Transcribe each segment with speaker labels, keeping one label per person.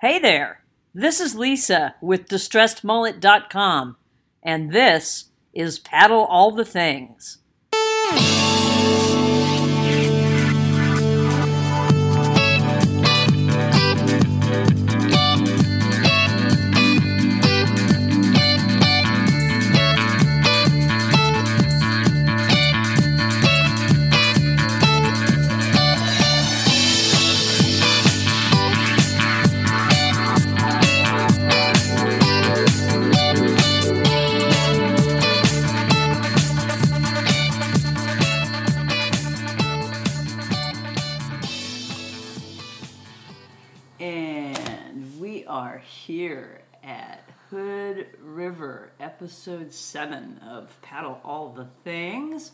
Speaker 1: Hey there, this is Lisa with DistressedMullet.com, and this is Paddle All the Things. Episode 7 of Paddle All the Things,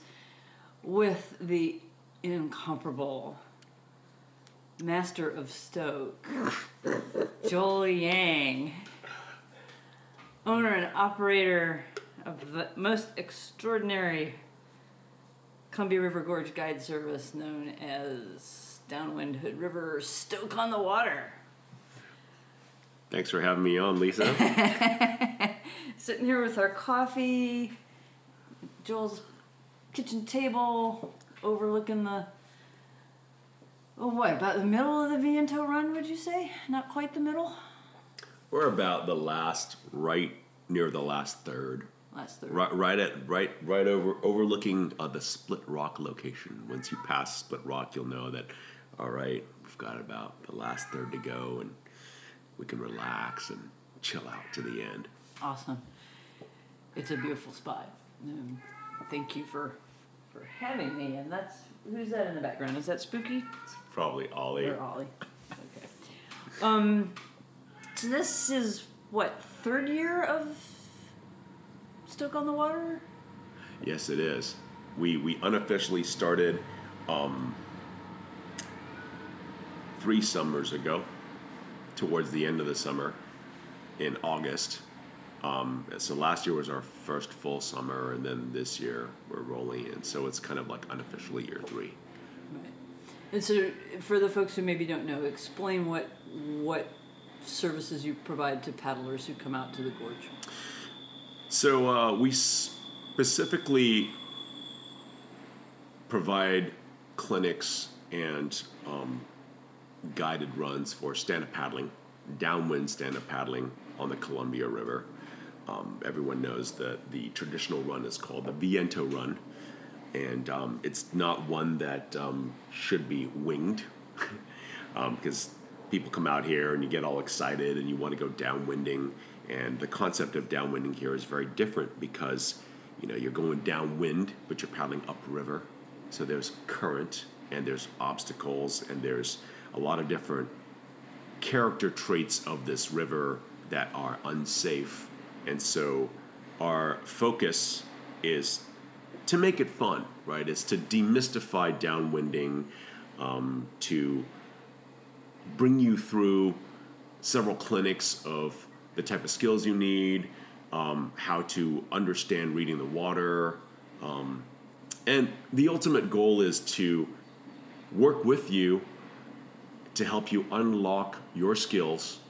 Speaker 1: with the incomparable master of Stoke, Joel Yang, owner and operator of the most extraordinary Columbia River Gorge guide service known as Downwind Hood River Stoke on the Water.
Speaker 2: Thanks for having me on, Lisa.
Speaker 1: Sitting here with our coffee, Joel's kitchen table, overlooking the. Oh, what, about the middle of the Viento run, would you say? Not quite the middle?
Speaker 2: We're about the last, right near the last third,
Speaker 1: Last third.
Speaker 2: right, right at right, right over overlooking uh, the Split Rock location. Once you pass Split Rock, you'll know that. All right, we've got about the last third to go, and we can relax and chill out to the end.
Speaker 1: Awesome. It's a beautiful spot. Um, thank you for for having me. And that's who's that in the background? Is that Spooky?
Speaker 2: It's probably Ollie.
Speaker 1: Or Ollie. Okay. Um, so this is what third year of Stoke on the Water.
Speaker 2: Yes, it is. We we unofficially started um, three summers ago, towards the end of the summer, in August. Um, so last year was our first full summer, and then this year we're rolling in. So it's kind of like unofficially year three.
Speaker 1: Right. And so, for the folks who maybe don't know, explain what what services you provide to paddlers who come out to the gorge.
Speaker 2: So uh, we specifically provide clinics and um, guided runs for stand-up paddling, downwind stand-up paddling on the Columbia River. Um, everyone knows that the traditional run is called the Viento Run, and um, it's not one that um, should be winged. Because people come out here and you get all excited and you want to go downwinding. And the concept of downwinding here is very different because you know you're going downwind but you're paddling upriver. So there's current and there's obstacles and there's a lot of different character traits of this river that are unsafe and so our focus is to make it fun right? It's to demystify downwinding um, to bring you through several clinics of the type of skills you need, um, how to understand reading the water, um, and the ultimate goal is to work with you to help you unlock your skills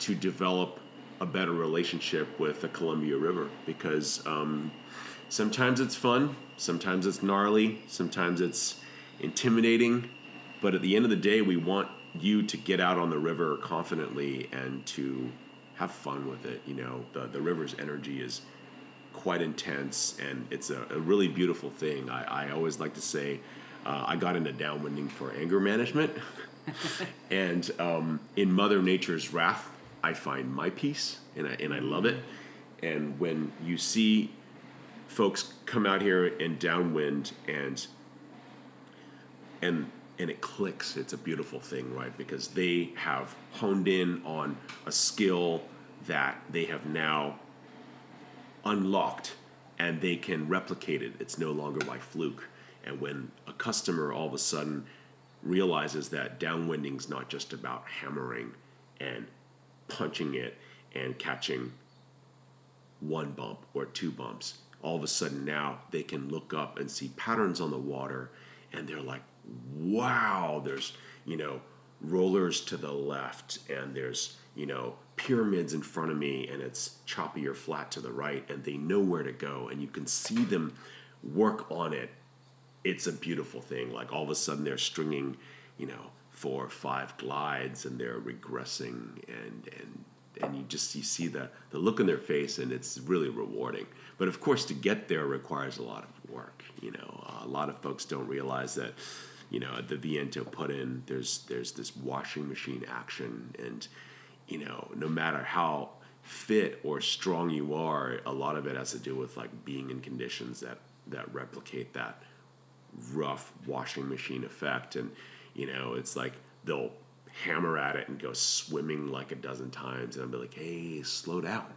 Speaker 2: to develop a better relationship with the Columbia River because um, sometimes it's fun, sometimes it's gnarly, sometimes it's intimidating, but at the end of the day, we want you to get out on the river confidently and to have fun with it. You know, the, the river's energy is quite intense and it's a, a really beautiful thing. I, I always like to say uh, I got into downwinding for anger management. and um, in Mother Nature's wrath, I find my peace and I, and I love it. And when you see folks come out here and downwind and and and it clicks. It's a beautiful thing, right? Because they have honed in on a skill that they have now unlocked and they can replicate it. It's no longer by fluke. And when a customer all of a sudden realizes that downwinding is not just about hammering and punching it and catching one bump or two bumps, all of a sudden now they can look up and see patterns on the water and they're like, wow, there's, you know, rollers to the left and there's you know pyramids in front of me and it's choppy or flat to the right and they know where to go and you can see them work on it. It's a beautiful thing. Like all of a sudden they're stringing you know four or five glides and they're regressing and and and you just you see the the look in their face and it's really rewarding. But of course to get there requires a lot of work you know? A lot of folks don't realize that you know the viento put in there's there's this washing machine action and you know no matter how fit or strong you are a lot of it has to do with like being in conditions that that replicate that rough washing machine effect. And you know it's like they'll hammer at it and go swimming like a dozen times and be like hey slow down.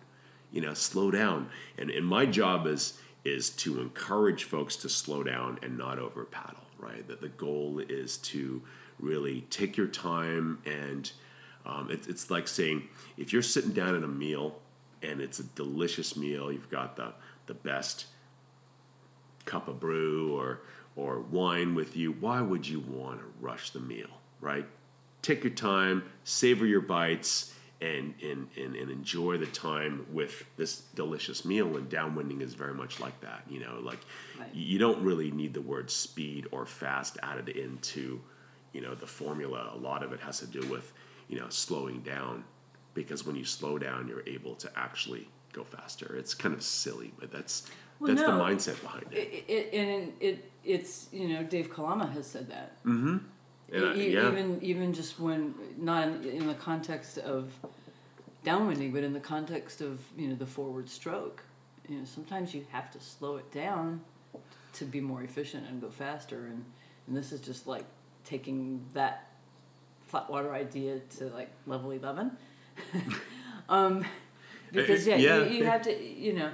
Speaker 2: You know slow down. And and my job is is to encourage folks to slow down and not over paddle right? That the goal is to really take your time and um, it, it's like saying if you're sitting down at a meal and it's a delicious meal you've got the the best cup of brew or or wine with you, why would you want to rush the meal, right? Take your time, savor your bites, and, and, and, and enjoy the time with this delicious meal. And downwinding is very much like that. You know, like
Speaker 1: Right.
Speaker 2: you don't really need the word speed or fast added into, you know, the formula. A lot of it has to do with, you know, slowing down because when you slow down, you're able to actually go faster. It's kind of silly, but that's
Speaker 1: Well,
Speaker 2: that's
Speaker 1: no.
Speaker 2: the mindset behind it.
Speaker 1: It, it, and it, it's you know Dave Kalama has said that.
Speaker 2: And I-
Speaker 1: E-
Speaker 2: yeah.
Speaker 1: Even even just when not in, in the context of downwinding, but in the context of you know the forward stroke. You know sometimes you have to slow it down to be more efficient and go faster. And and this is just like taking that flat water idea to like level eleven. um, because yeah,
Speaker 2: Yeah.
Speaker 1: You, you have to you know.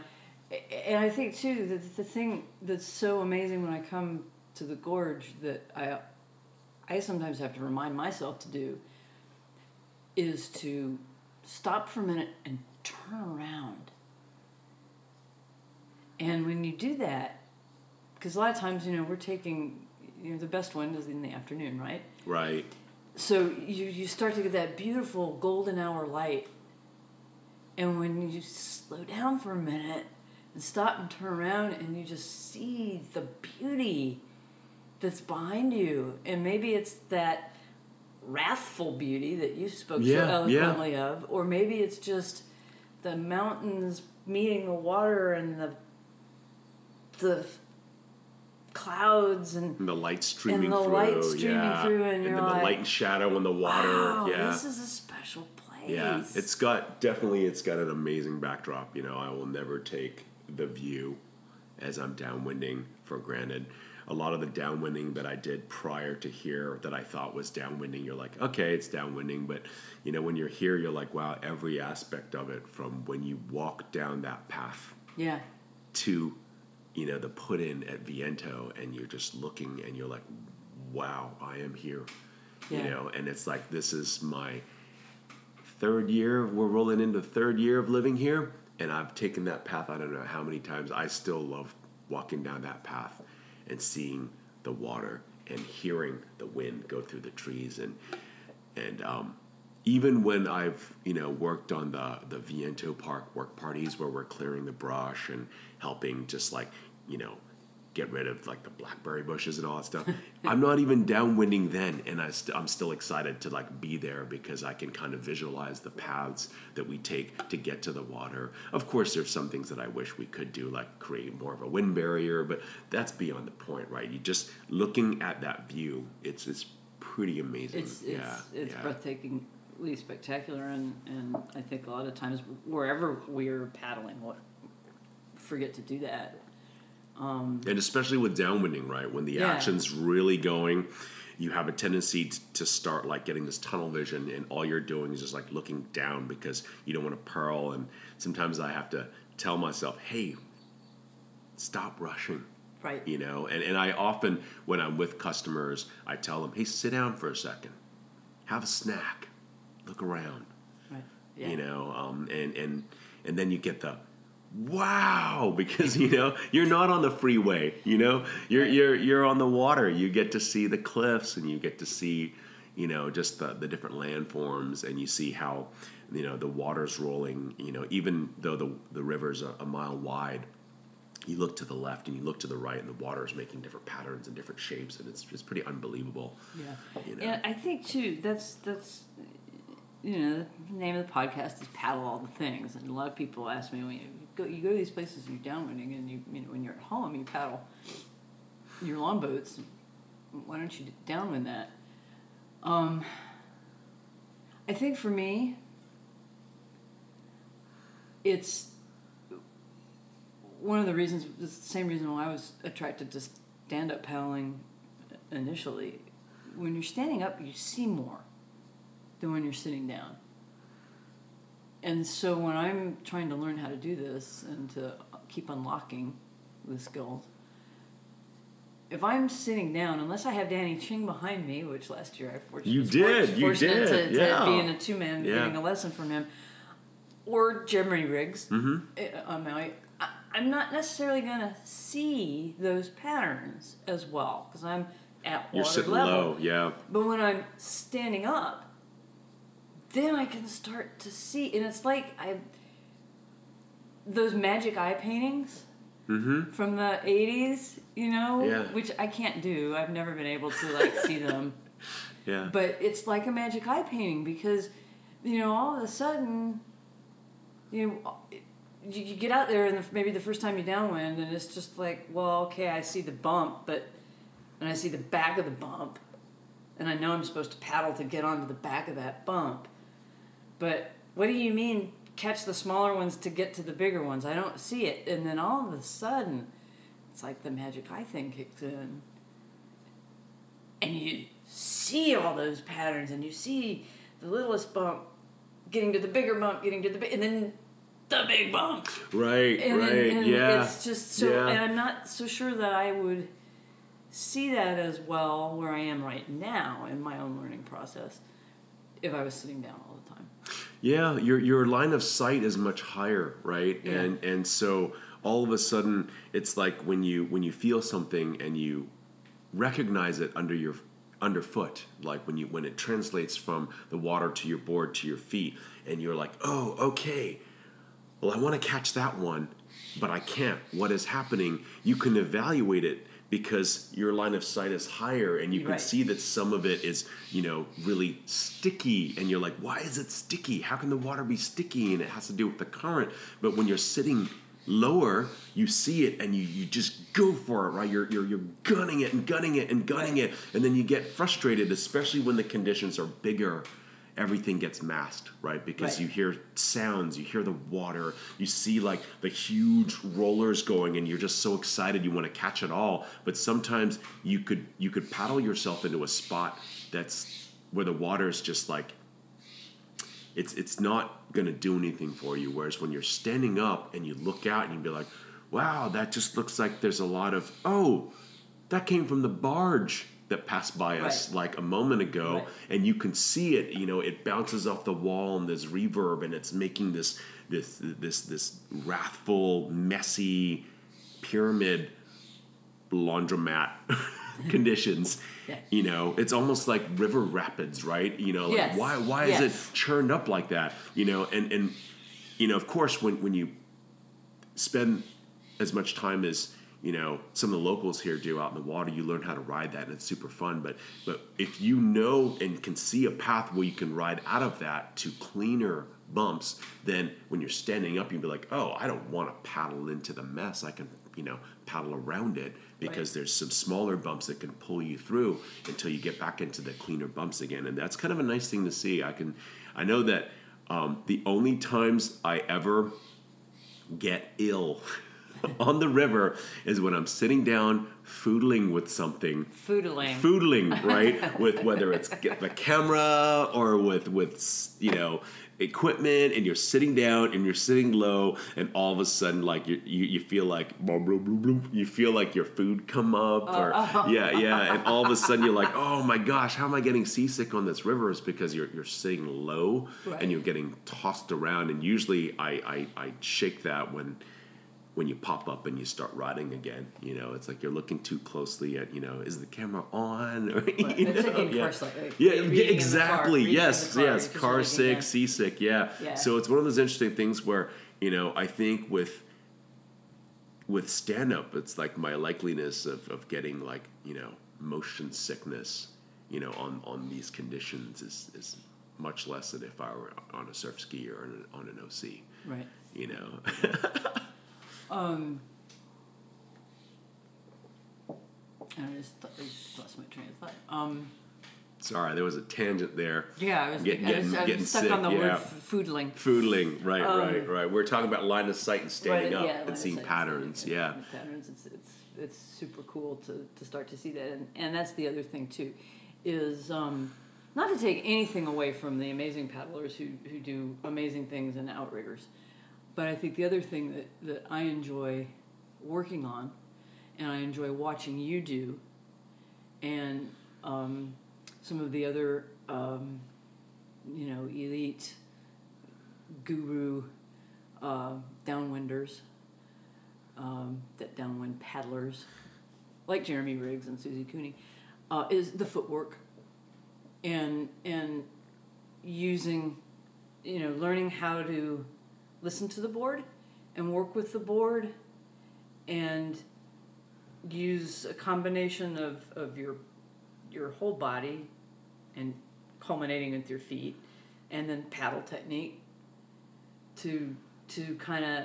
Speaker 1: And I think too that the thing that's so amazing when I come to the gorge that I I sometimes have to remind myself to do is to stop for a minute and turn around. And when you do that, because a lot of times, you know, we're taking, you know, the best wind is in the afternoon, right?
Speaker 2: Right.
Speaker 1: So you, you start to get that beautiful golden hour light. And when you slow down for a minute and stop and turn around and you just see the beauty that's behind you. And maybe it's that wrathful beauty that you spoke
Speaker 2: Yeah,
Speaker 1: so
Speaker 2: yeah.
Speaker 1: eloquently of, or maybe it's just the mountains meeting the water and the the clouds and
Speaker 2: And the light streaming and
Speaker 1: the
Speaker 2: through.
Speaker 1: light streaming
Speaker 2: yeah.
Speaker 1: through and you're
Speaker 2: then the
Speaker 1: like,
Speaker 2: light and shadow in the water.
Speaker 1: wow,
Speaker 2: yeah.
Speaker 1: this is a special place.
Speaker 2: Yeah, it's got definitely it's got an amazing backdrop. You know, I will never take the view as I'm downwinding for granted. A lot of the downwinding that I did prior to here that I thought was downwinding, you're like, okay, it's downwinding, but you know, when you're here, you're like, wow, every aspect of it from when you walk down that path
Speaker 1: yeah,
Speaker 2: to you know the put in at Viento and you're just looking and you're like wow I am here
Speaker 1: Yeah.
Speaker 2: you know and it's like this is my third year we're rolling into third year of living here and I've taken that path I don't know how many times I still love walking down that path and seeing the water and hearing the wind go through the trees. And and um, even when I've you know worked on the the Viento Park work parties where we're clearing the brush and helping just like you know get rid of like the blackberry bushes and all that stuff, I'm not even downwinding then, and I st- I'm still excited to like be there because I can kind of visualize the paths that we take to get to the water. Of course, there's some things that I wish we could do, like create more of a wind barrier, but that's beyond the point, right? You just looking at that view, it's it's pretty amazing.
Speaker 1: it's it's
Speaker 2: yeah,
Speaker 1: it's
Speaker 2: yeah.
Speaker 1: breathtakingly spectacular, and and I think a lot of times wherever we're paddling, what forget to do that. Um,
Speaker 2: and especially with downwinding, right? When the
Speaker 1: Yeah.
Speaker 2: action's really going, you have a tendency t- to start like getting this tunnel vision, and all you're doing is just like looking down because you don't want to pearl. And sometimes I have to tell myself, "Hey, stop rushing."
Speaker 1: right.
Speaker 2: You know, and, and I often, when I'm with customers, I tell them, "Hey, sit down for a second, have a snack, look around."
Speaker 1: Right. Yeah.
Speaker 2: you know um, and and and then you get the wow because you know you're not on the freeway you know you're you're you're on the water you get to see the cliffs and you get to see you know, just the, the different landforms, and you see how, you know, the water's rolling, you know, even though the, the river's a, a mile wide, you look to the left and you look to the right, and the water is making different patterns and different shapes, and it's just pretty unbelievable.
Speaker 1: Yeah.
Speaker 2: You know?
Speaker 1: And I think too that's that's you know the name of the podcast is paddle all the things, and a lot of people ask me when you go you go to these places and you're downwinding and you you know when you're at home you paddle your longboats. Why don't you downwind that? Um, I think for me, it's one of the reasons. It's the same reason why I was attracted to stand up paddling initially. When you're standing up, you see more than when you're sitting down. And so when I'm trying to learn how to do this and to keep unlocking the skills, if I'm sitting down, unless I have Danny Ching behind me, which last year I fortunately
Speaker 2: You did,
Speaker 1: for-
Speaker 2: you did,
Speaker 1: to, to
Speaker 2: yeah.
Speaker 1: be in a two man
Speaker 2: Yeah.
Speaker 1: getting a lesson from him, or Jeremy Riggs
Speaker 2: Mm-hmm.
Speaker 1: on Maui, I, I'm not necessarily going to see those patterns as well because I'm at
Speaker 2: You're
Speaker 1: water
Speaker 2: sitting
Speaker 1: level.
Speaker 2: low, yeah.
Speaker 1: But when I'm standing up, then I can start to see, and it's like I those magic eye paintings
Speaker 2: Mm-hmm.
Speaker 1: from the '80s, you know,
Speaker 2: Yeah.
Speaker 1: which I can't do. I've never been able to like see them,
Speaker 2: Yeah.
Speaker 1: but it's like a magic eye painting because you know all of a sudden you know you, get out there and the, maybe the first time you downwind and it's just like well okay I see the bump but and I see the back of the bump and I know I'm supposed to paddle to get onto the back of that bump but what do you mean catch the smaller ones to get to the bigger ones? I don't see it. And then all of a sudden it's like the magic eye thing kicks in. And you see all those patterns and you see the littlest bump getting to the bigger bump getting to the big and then the big bump.
Speaker 2: Right,
Speaker 1: and,
Speaker 2: right,
Speaker 1: and
Speaker 2: yeah.
Speaker 1: it's just so
Speaker 2: Yeah.
Speaker 1: and i'm not so sure that i would see that as well where i am right now in my own learning process if i was sitting down all the time
Speaker 2: Yeah, your your line of sight is much higher, right?
Speaker 1: Yeah.
Speaker 2: And and so all of a sudden it's like when you when you feel something and you recognize it under your underfoot, like when you when it translates from the water to your board to your feet, and you're like, oh, okay. Well, I want to catch that one, but I can't. What is happening? You can evaluate it because your line of sight is higher and you can
Speaker 1: Right.
Speaker 2: see that some of it is, you know, really sticky and you're like, why is it sticky? How can the water be sticky? And it has to do with the current. But when you're sitting lower, you see it and you, you just go for it, right? You're, you're, you're gunning it and gunning it and gunning
Speaker 1: Right.
Speaker 2: it. And then you get frustrated, especially when the conditions are bigger. Everything gets masked, right? Because
Speaker 1: Right.
Speaker 2: you hear sounds, you hear the water, you see like the huge rollers going, and you're just so excited you want to catch it all. But sometimes you could you could paddle yourself into a spot that's where the water is just like it's it's not going to do anything for you. Whereas when you're standing up and you look out and you be like, wow, that just looks like there's a lot of oh, that came from the barge that passed by us
Speaker 1: Right.
Speaker 2: like a moment ago
Speaker 1: Right.
Speaker 2: and you can see it you know it bounces off the wall and there's reverb and it's making this this this this wrathful messy pyramid laundromat conditions
Speaker 1: Yeah.
Speaker 2: you know it's almost like river rapids right you know like
Speaker 1: Yes.
Speaker 2: why why
Speaker 1: Yes.
Speaker 2: is it churned up like that you know and and you know of course when when you spend as much time as you know some of the locals here do out in the water you learn how to ride that and it's super fun. But but if you know and can see a path where you can ride out of that to cleaner bumps then when you're standing up you'd be like oh i don't want to paddle into the mess. I can you know paddle around it because
Speaker 1: Right.
Speaker 2: there's some smaller bumps that can pull you through until you get back into the cleaner bumps again. And that's kind of a nice thing to see. I can i know that um, the only times i ever get ill on the river is when I'm sitting down foodling with something.
Speaker 1: foodling
Speaker 2: Foodling, right? with whether it's the camera or with with you know equipment, and you're sitting down and you're sitting low, and all of a sudden, like you you, you feel like you feel like your food come up, or oh, oh. yeah, yeah, and all of a sudden you're like, oh my gosh, how am I getting seasick on this river? Is because you're you're sitting low
Speaker 1: Right.
Speaker 2: and you're getting tossed around, and usually I I, I shake that when when you pop up and you start riding again. You know, it's like you're looking too closely at, you know, is the camera on? Or,
Speaker 1: But
Speaker 2: you
Speaker 1: it's
Speaker 2: know,
Speaker 1: like
Speaker 2: yeah.
Speaker 1: sick, like
Speaker 2: Yeah,
Speaker 1: in car,
Speaker 2: exactly. yes,
Speaker 1: car,
Speaker 2: yes. Car sick,
Speaker 1: at-
Speaker 2: seasick. Yeah.
Speaker 1: Yeah.
Speaker 2: So it's one of those interesting things where you know I think with with stand up, it's like my likeliness of, of getting like you know motion sickness, you know, on on these conditions is is much less than if I were on a surf ski or on an, on an OC.
Speaker 1: Right.
Speaker 2: You know.
Speaker 1: Um, I just, I just lost my train of thought. Um,
Speaker 2: Sorry, there was a tangent there.
Speaker 1: yeah, I was,
Speaker 2: Get-
Speaker 1: I was,
Speaker 2: getting-
Speaker 1: I was
Speaker 2: getting
Speaker 1: stuck
Speaker 2: sick,
Speaker 1: on the word f- foodling.
Speaker 2: Foodling, right,
Speaker 1: Um,
Speaker 2: right, right. We're talking about line of sight and standing
Speaker 1: Right,
Speaker 2: up
Speaker 1: yeah,
Speaker 2: and seeing patterns.
Speaker 1: standing
Speaker 2: Yeah.
Speaker 1: and patterns. It's, it's it's super cool to, to start to see that, and, and that's the other thing too, is um, not to take anything away from the amazing paddlers who who do amazing things in outriggers, but I think the other thing that that I enjoy working on, and I enjoy watching you do, and um, some of the other um, you know elite guru uh, downwinders, um, that downwind paddlers, like Jeremy Riggs and Susie Cooney, uh, is the footwork, and and using, you know, learning how to listen to the board and work with the board, and use a combination of, of your your whole body, and culminating with your feet, and then paddle technique to to kind of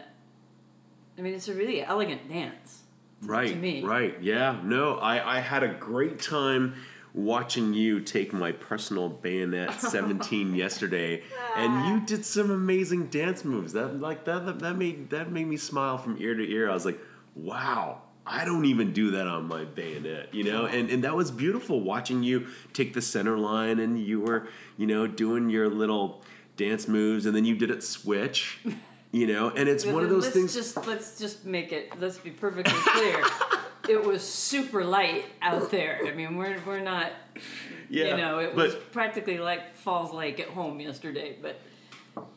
Speaker 1: I mean it's a really elegant dance
Speaker 2: Right.
Speaker 1: to me.
Speaker 2: Right. Yeah. No, I, I had a great time watching you take my personal bayonet 17 yesterday and you ah. did some amazing dance moves. That like that that made that made me smile from ear to ear. I was like wow i don't even do that on my bayonet you know? And and that was beautiful watching you take the center line and you were you know doing your little dance moves and then you did it switch you know? And it's one of those
Speaker 1: let's
Speaker 2: things
Speaker 1: just let's just make it let's be perfectly clear it was super light out there I mean we're we're not
Speaker 2: yeah
Speaker 1: you know it
Speaker 2: but
Speaker 1: was practically like Falls Lake at home yesterday but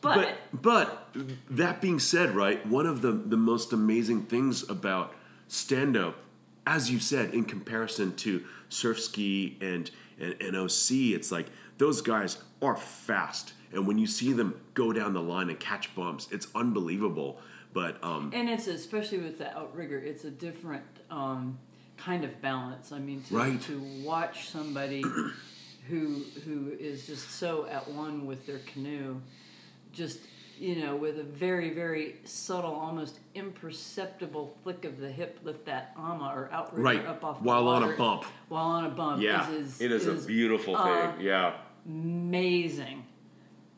Speaker 1: but,
Speaker 2: but but that being said, right, one of the the most amazing things about stand up, as you said, in comparison to surf ski and, and and OC, it's like those guys are fast, and when you see them go down the line and catch bumps, it's unbelievable. But um,
Speaker 1: and it's especially with the outrigger it's a different um, kind of balance i mean to,
Speaker 2: Right.
Speaker 1: to watch somebody who who is just so at one with their canoe just you know with a very very subtle almost imperceptible flick of the hip lift that ama or outrigger
Speaker 2: Right,
Speaker 1: up off the
Speaker 2: while on a bump.
Speaker 1: while on a bump
Speaker 2: yeah,
Speaker 1: is,
Speaker 2: it is, a beautiful
Speaker 1: uh,
Speaker 2: thing. Yeah,
Speaker 1: amazing.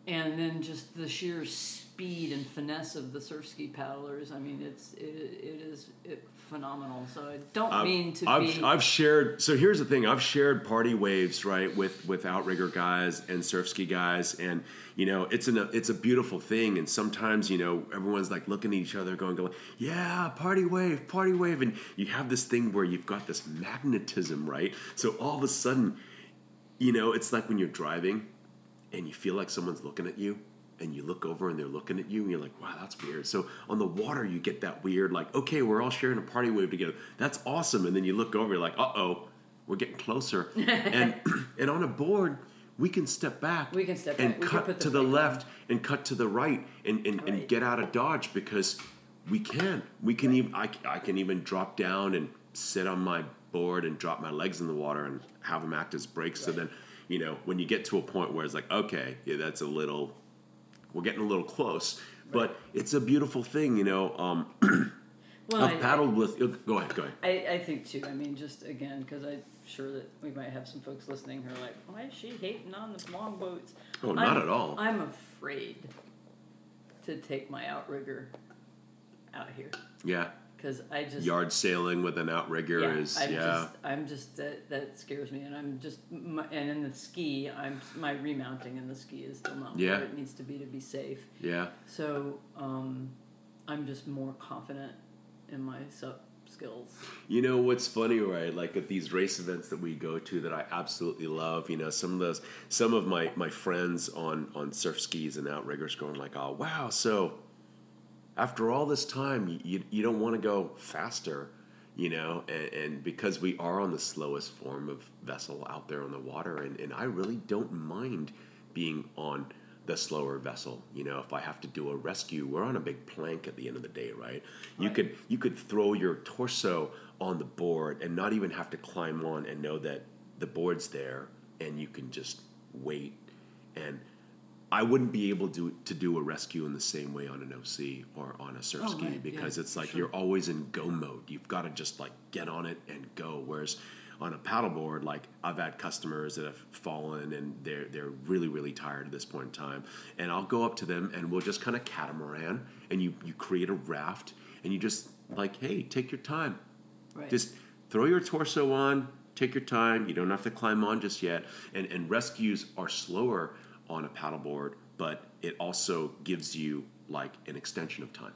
Speaker 1: And then just the sheer speed and finesse of the surf ski paddlers. I mean, it's it, it is it, phenomenal. So I don't
Speaker 2: I've,
Speaker 1: mean to
Speaker 2: I've,
Speaker 1: be.
Speaker 2: I've shared. So here's the thing: I've shared party waves, right, with with outrigger guys and surf ski guys, and you know, it's an it's a beautiful thing. And sometimes, you know, everyone's like looking at each other, going, going, yeah, party wave, party wave, and you have this thing where you've got this magnetism, right? So all of a sudden, you know, it's like when you're driving, and you feel like someone's looking at you. And you look over and they're looking at you, and you're like, wow, that's weird. So on the water, you get that weird, like, okay, we're all sharing a party wave together. That's awesome. And then you look over, you're like, uh oh, we're getting closer. and and on a board, we can step back.
Speaker 1: We can step
Speaker 2: and
Speaker 1: back.
Speaker 2: Cut to the
Speaker 1: on.
Speaker 2: left and cut to the right and, and, and get out of dodge because we can. We can even I, I can even drop down and sit on my board and drop my legs in the water and have them act as brakes. So then, you know, when you get to a point where it's like, okay, yeah, that's a little, we're getting a little close. But it's a beautiful thing, you know. Um,
Speaker 1: well,
Speaker 2: I've paddled with. Go ahead, go ahead.
Speaker 1: I, I think too. I mean, just again, because I'm sure that we might have some folks listening who are like, "Why is she hating on the long boats?"
Speaker 2: Oh, not
Speaker 1: I'm-
Speaker 2: at all.
Speaker 1: I'm afraid to take my outrigger out here
Speaker 2: Yeah,
Speaker 1: because I just
Speaker 2: yard sailing with an outrigger
Speaker 1: yeah,
Speaker 2: is
Speaker 1: I'm
Speaker 2: yeah.
Speaker 1: Just, I'm just that that scares me, and I'm just my, and in the ski, I'm my remounting in the ski is still not
Speaker 2: Yeah.
Speaker 1: where it needs to be to be safe.
Speaker 2: yeah.
Speaker 1: So um, I'm just more confident in my sup skills.
Speaker 2: You know what's funny, right? Like at these race events that we go to that I absolutely love. You know, some of those, some of my my friends on on surf skis and outriggers going like, "Oh wow, so after all this time, you, you, don't want to go faster, you know, and, and because we are on the slowest form of vessel out there on the water, and, and I really don't mind being on the slower vessel. You know, if I have to do a rescue, we're on a big plank at the end of the day, right? You
Speaker 1: Right.
Speaker 2: could you could throw your torso on the board and not even have to climb on and know that the board's there and you can just wait and I wouldn't be able to to do a rescue in the same way on an OC or on a surf
Speaker 1: Oh,
Speaker 2: ski
Speaker 1: right,
Speaker 2: because
Speaker 1: yeah,
Speaker 2: it's like
Speaker 1: sure.
Speaker 2: you're always in go mode. You've got to just like get on it and go. Whereas on a paddleboard, like I've had customers that have fallen and they're they're really really tired at this point in time, and I'll go up to them and we'll just kind of catamaran and you you create a raft and you just like hey take your time,
Speaker 1: Right.
Speaker 2: just throw your torso on, take your time. You don't have to climb on just yet. And and rescues are slower on a paddleboard, but it also gives you like an extension of time.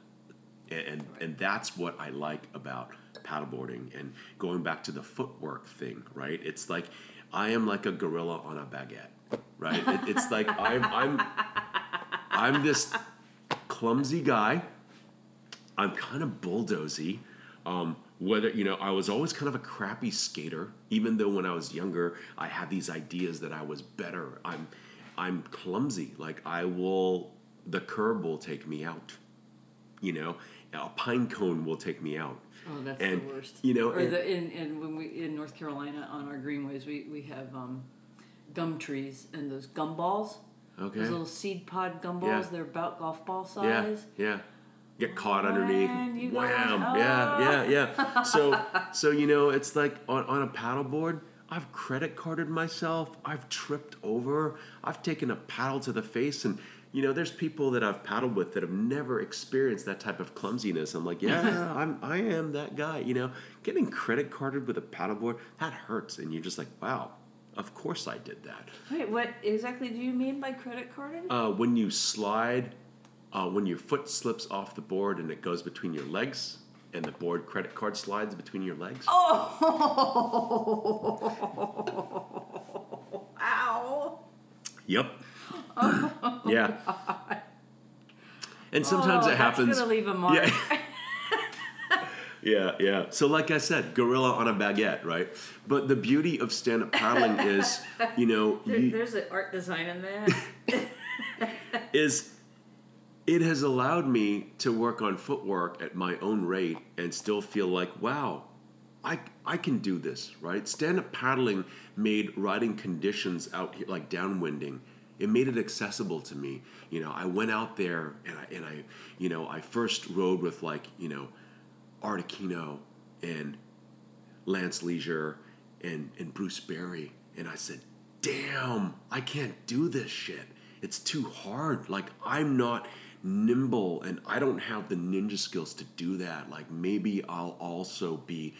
Speaker 2: And and, and that's what I like about paddleboarding and going back to the footwork thing, right? It's like I am like a gorilla on a baguette, right? It, it's like I'm I'm I'm this clumsy guy I'm kind of bulldozy. Um, whether you know, I was always kind of a crappy skater. Even though when I was younger, I had these ideas that I was better. I'm, I'm clumsy. Like I will, the curb will take me out. You know, a pine cone will take me out.
Speaker 1: Oh, that's
Speaker 2: and,
Speaker 1: the worst.
Speaker 2: You know,
Speaker 1: or
Speaker 2: and-
Speaker 1: the in, in when we in North Carolina on our greenways, we we have um, gum trees and those gum balls.
Speaker 2: okay.
Speaker 1: Those little seed pod gum
Speaker 2: Yeah.
Speaker 1: balls. They're about golf ball size.
Speaker 2: yeah. Yeah. Get caught underneath.
Speaker 1: Man, you go,
Speaker 2: Wham!
Speaker 1: "Oh."
Speaker 2: Yeah, yeah, yeah. So, so you know, it's like on, on a paddleboard. I've credit carded myself. I've tripped over. I've taken a paddle to the face, and you know, there's people that I've paddled with that have never experienced that type of clumsiness. I'm like, yeah, I'm, I am that guy. You know, getting credit carded with a paddleboard that hurts, and you're just like, wow, of course I did that.
Speaker 1: Wait, what exactly do you mean by credit carded?
Speaker 2: Uh, when you slide, uh, when your foot slips off the board and it goes between your legs, and the board credit card slides between your legs.
Speaker 1: Oh, ow!
Speaker 2: Yep. yeah. And sometimes
Speaker 1: Oh,
Speaker 2: it happens.
Speaker 1: That's gonna leave a mark.
Speaker 2: Yeah. Yeah, yeah. So, like I said, gorilla on a baguette, right? But the beauty of stand up paddling is, you know,
Speaker 1: There,
Speaker 2: you,
Speaker 1: there's an art design in that.
Speaker 2: is it has allowed me to work on footwork at my own rate and still feel like, wow, I, I can do this, right? Stand up paddling made riding conditions out here, like downwinding, it made it accessible to me. You know, I went out there and I, and I, you know, I first rode with like, you know, Art Aquino and Lance Leisure and, and Bruce Berry. And I said, damn, I can't do this shit. It's too hard. Like, I'm not nimble and I don't have the ninja skills to do that. Like, maybe I'll also be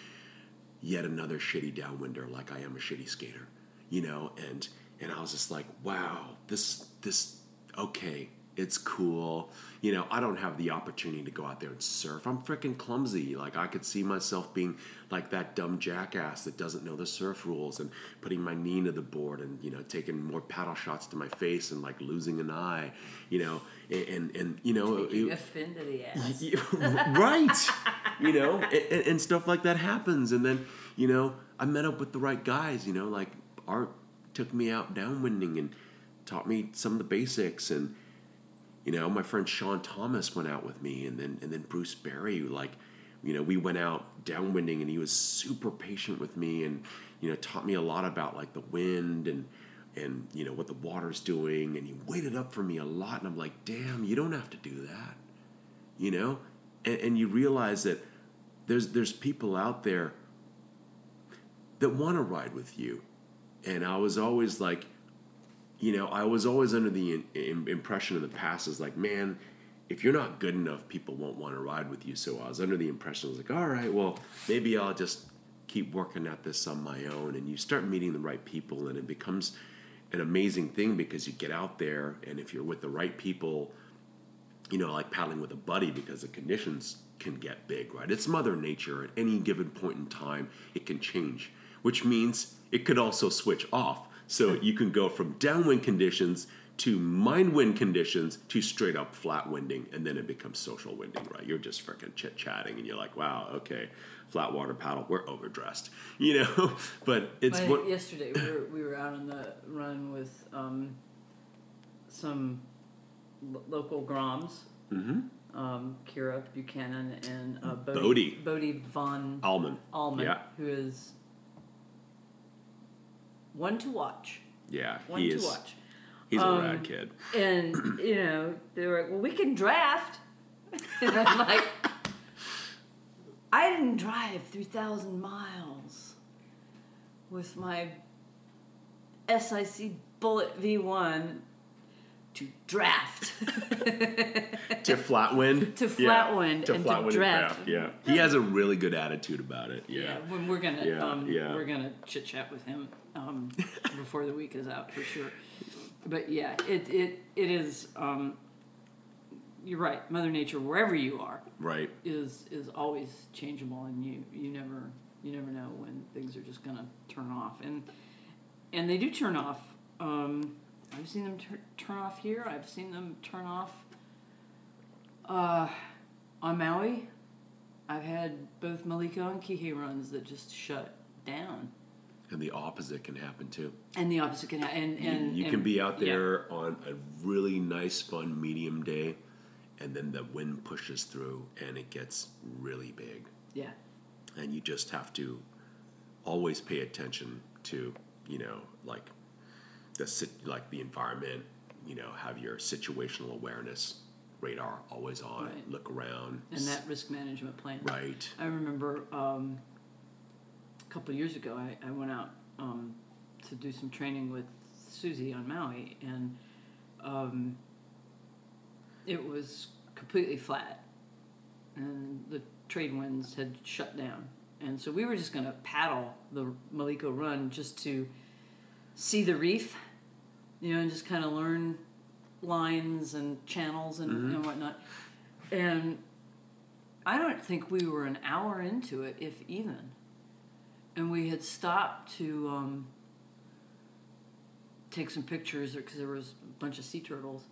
Speaker 2: yet another shitty downwinder like I am a shitty skater, you know? And, and I was just like, wow, this, this, okay, it's cool. You know, I don't have the opportunity to go out there and surf. I'm freaking clumsy. Like I could see myself being like that dumb jackass that doesn't know the surf rules and putting my knee to the board and you know taking more paddle shots to my face and like losing an eye. You know, and and, and you know,
Speaker 1: Taking
Speaker 2: it-
Speaker 1: a fin to the ass.
Speaker 2: right you know and, and stuff like that happens and then you know i met up with the right guys you know like art took me out downwinding and taught me some of the basics and you know my friend sean thomas went out with me and then and then bruce berry like you know we went out downwinding and he was super patient with me and you know taught me a lot about like the wind and and you know what the water's doing and he waited up for me a lot and i'm like damn you don't have to do that you know? And, and you realize that there's there's people out there that want to ride with you. And i was always like you know i was always under the in, in- impression in the past is like man if you're not good enough people won't want to ride with you so i was under the impression I was like all right well maybe i'll just keep working at this on my own and you start meeting the right people and it becomes an amazing thing because you get out there and if you're with the right people you know, like paddling with a buddy because the conditions can get big, right? It's Mother Nature. At any given point in time, it can change, which means it could also switch off. So you can go from downwind conditions to mind wind conditions to straight up flat winding, and then it becomes social winding, right? You're just freaking chit chatting, and you're like, wow, okay, flat water paddle, we're overdressed, you know. but it's what
Speaker 1: yesterday we were, we were out on the run with um, some lo- local Groms,
Speaker 2: Mm-hmm.
Speaker 1: um, Kira Buchanan and uh, Bodie,
Speaker 2: Bodie.
Speaker 1: Bodie von
Speaker 2: almond.
Speaker 1: Allman,
Speaker 2: Yeah,
Speaker 1: who is one to watch.
Speaker 2: yeah,
Speaker 1: One
Speaker 2: he
Speaker 1: to
Speaker 2: is.
Speaker 1: watch.
Speaker 2: He's
Speaker 1: Um,
Speaker 2: a rad kid.
Speaker 1: And, you know, they were like, well, we can draft. and I'm like, I didn't drive 3,000 miles with my SIC Bullet V1 to draft.
Speaker 2: to flat wind.
Speaker 1: To
Speaker 2: Yeah,
Speaker 1: flat wind
Speaker 2: To
Speaker 1: and
Speaker 2: flat
Speaker 1: to draft.
Speaker 2: and. Yeah, he has a really good attitude about it. Yeah.
Speaker 1: Yeah, when we're gonna
Speaker 2: Yeah,
Speaker 1: um,
Speaker 2: yeah.
Speaker 1: we're gonna chit chat with him um, before the week is out for sure. But yeah, it it it is. Um, you're right. Mother Nature, wherever you are,
Speaker 2: Right.
Speaker 1: is is always changeable, and you you never you never know when things are just gonna turn off, and and they do turn off. Um, I've seen them tur- turn off here. I've seen them turn off uh, on Maui. I've had both Maliko and Kihei runs that just shut down,
Speaker 2: And the opposite can happen too.
Speaker 1: and the opposite can happen. And,
Speaker 2: You-
Speaker 1: and
Speaker 2: you
Speaker 1: and-
Speaker 2: can be out
Speaker 1: yeah.
Speaker 2: there on a really nice, fun medium day, and then the wind pushes through and it gets really big.
Speaker 1: Yeah,
Speaker 2: And you just have to always pay attention to, you know, like the sit- like the environment. You know, have your situational awareness radar always on.
Speaker 1: Right.
Speaker 2: Look around.
Speaker 1: and that risk management plan.
Speaker 2: right.
Speaker 1: I remember um, couple of years ago, I, I went out um, to do some training with Susie on Maui, and um, it was completely flat, and the trade winds had shut down, and so we were just going to paddle the Maliko Run just to see the reef, you know, and just kind of learn lines and channels and, and whatnot, and I don't think we were an hour into it, if even. And we had stopped to um, take some pictures because there was a bunch of sea turtles.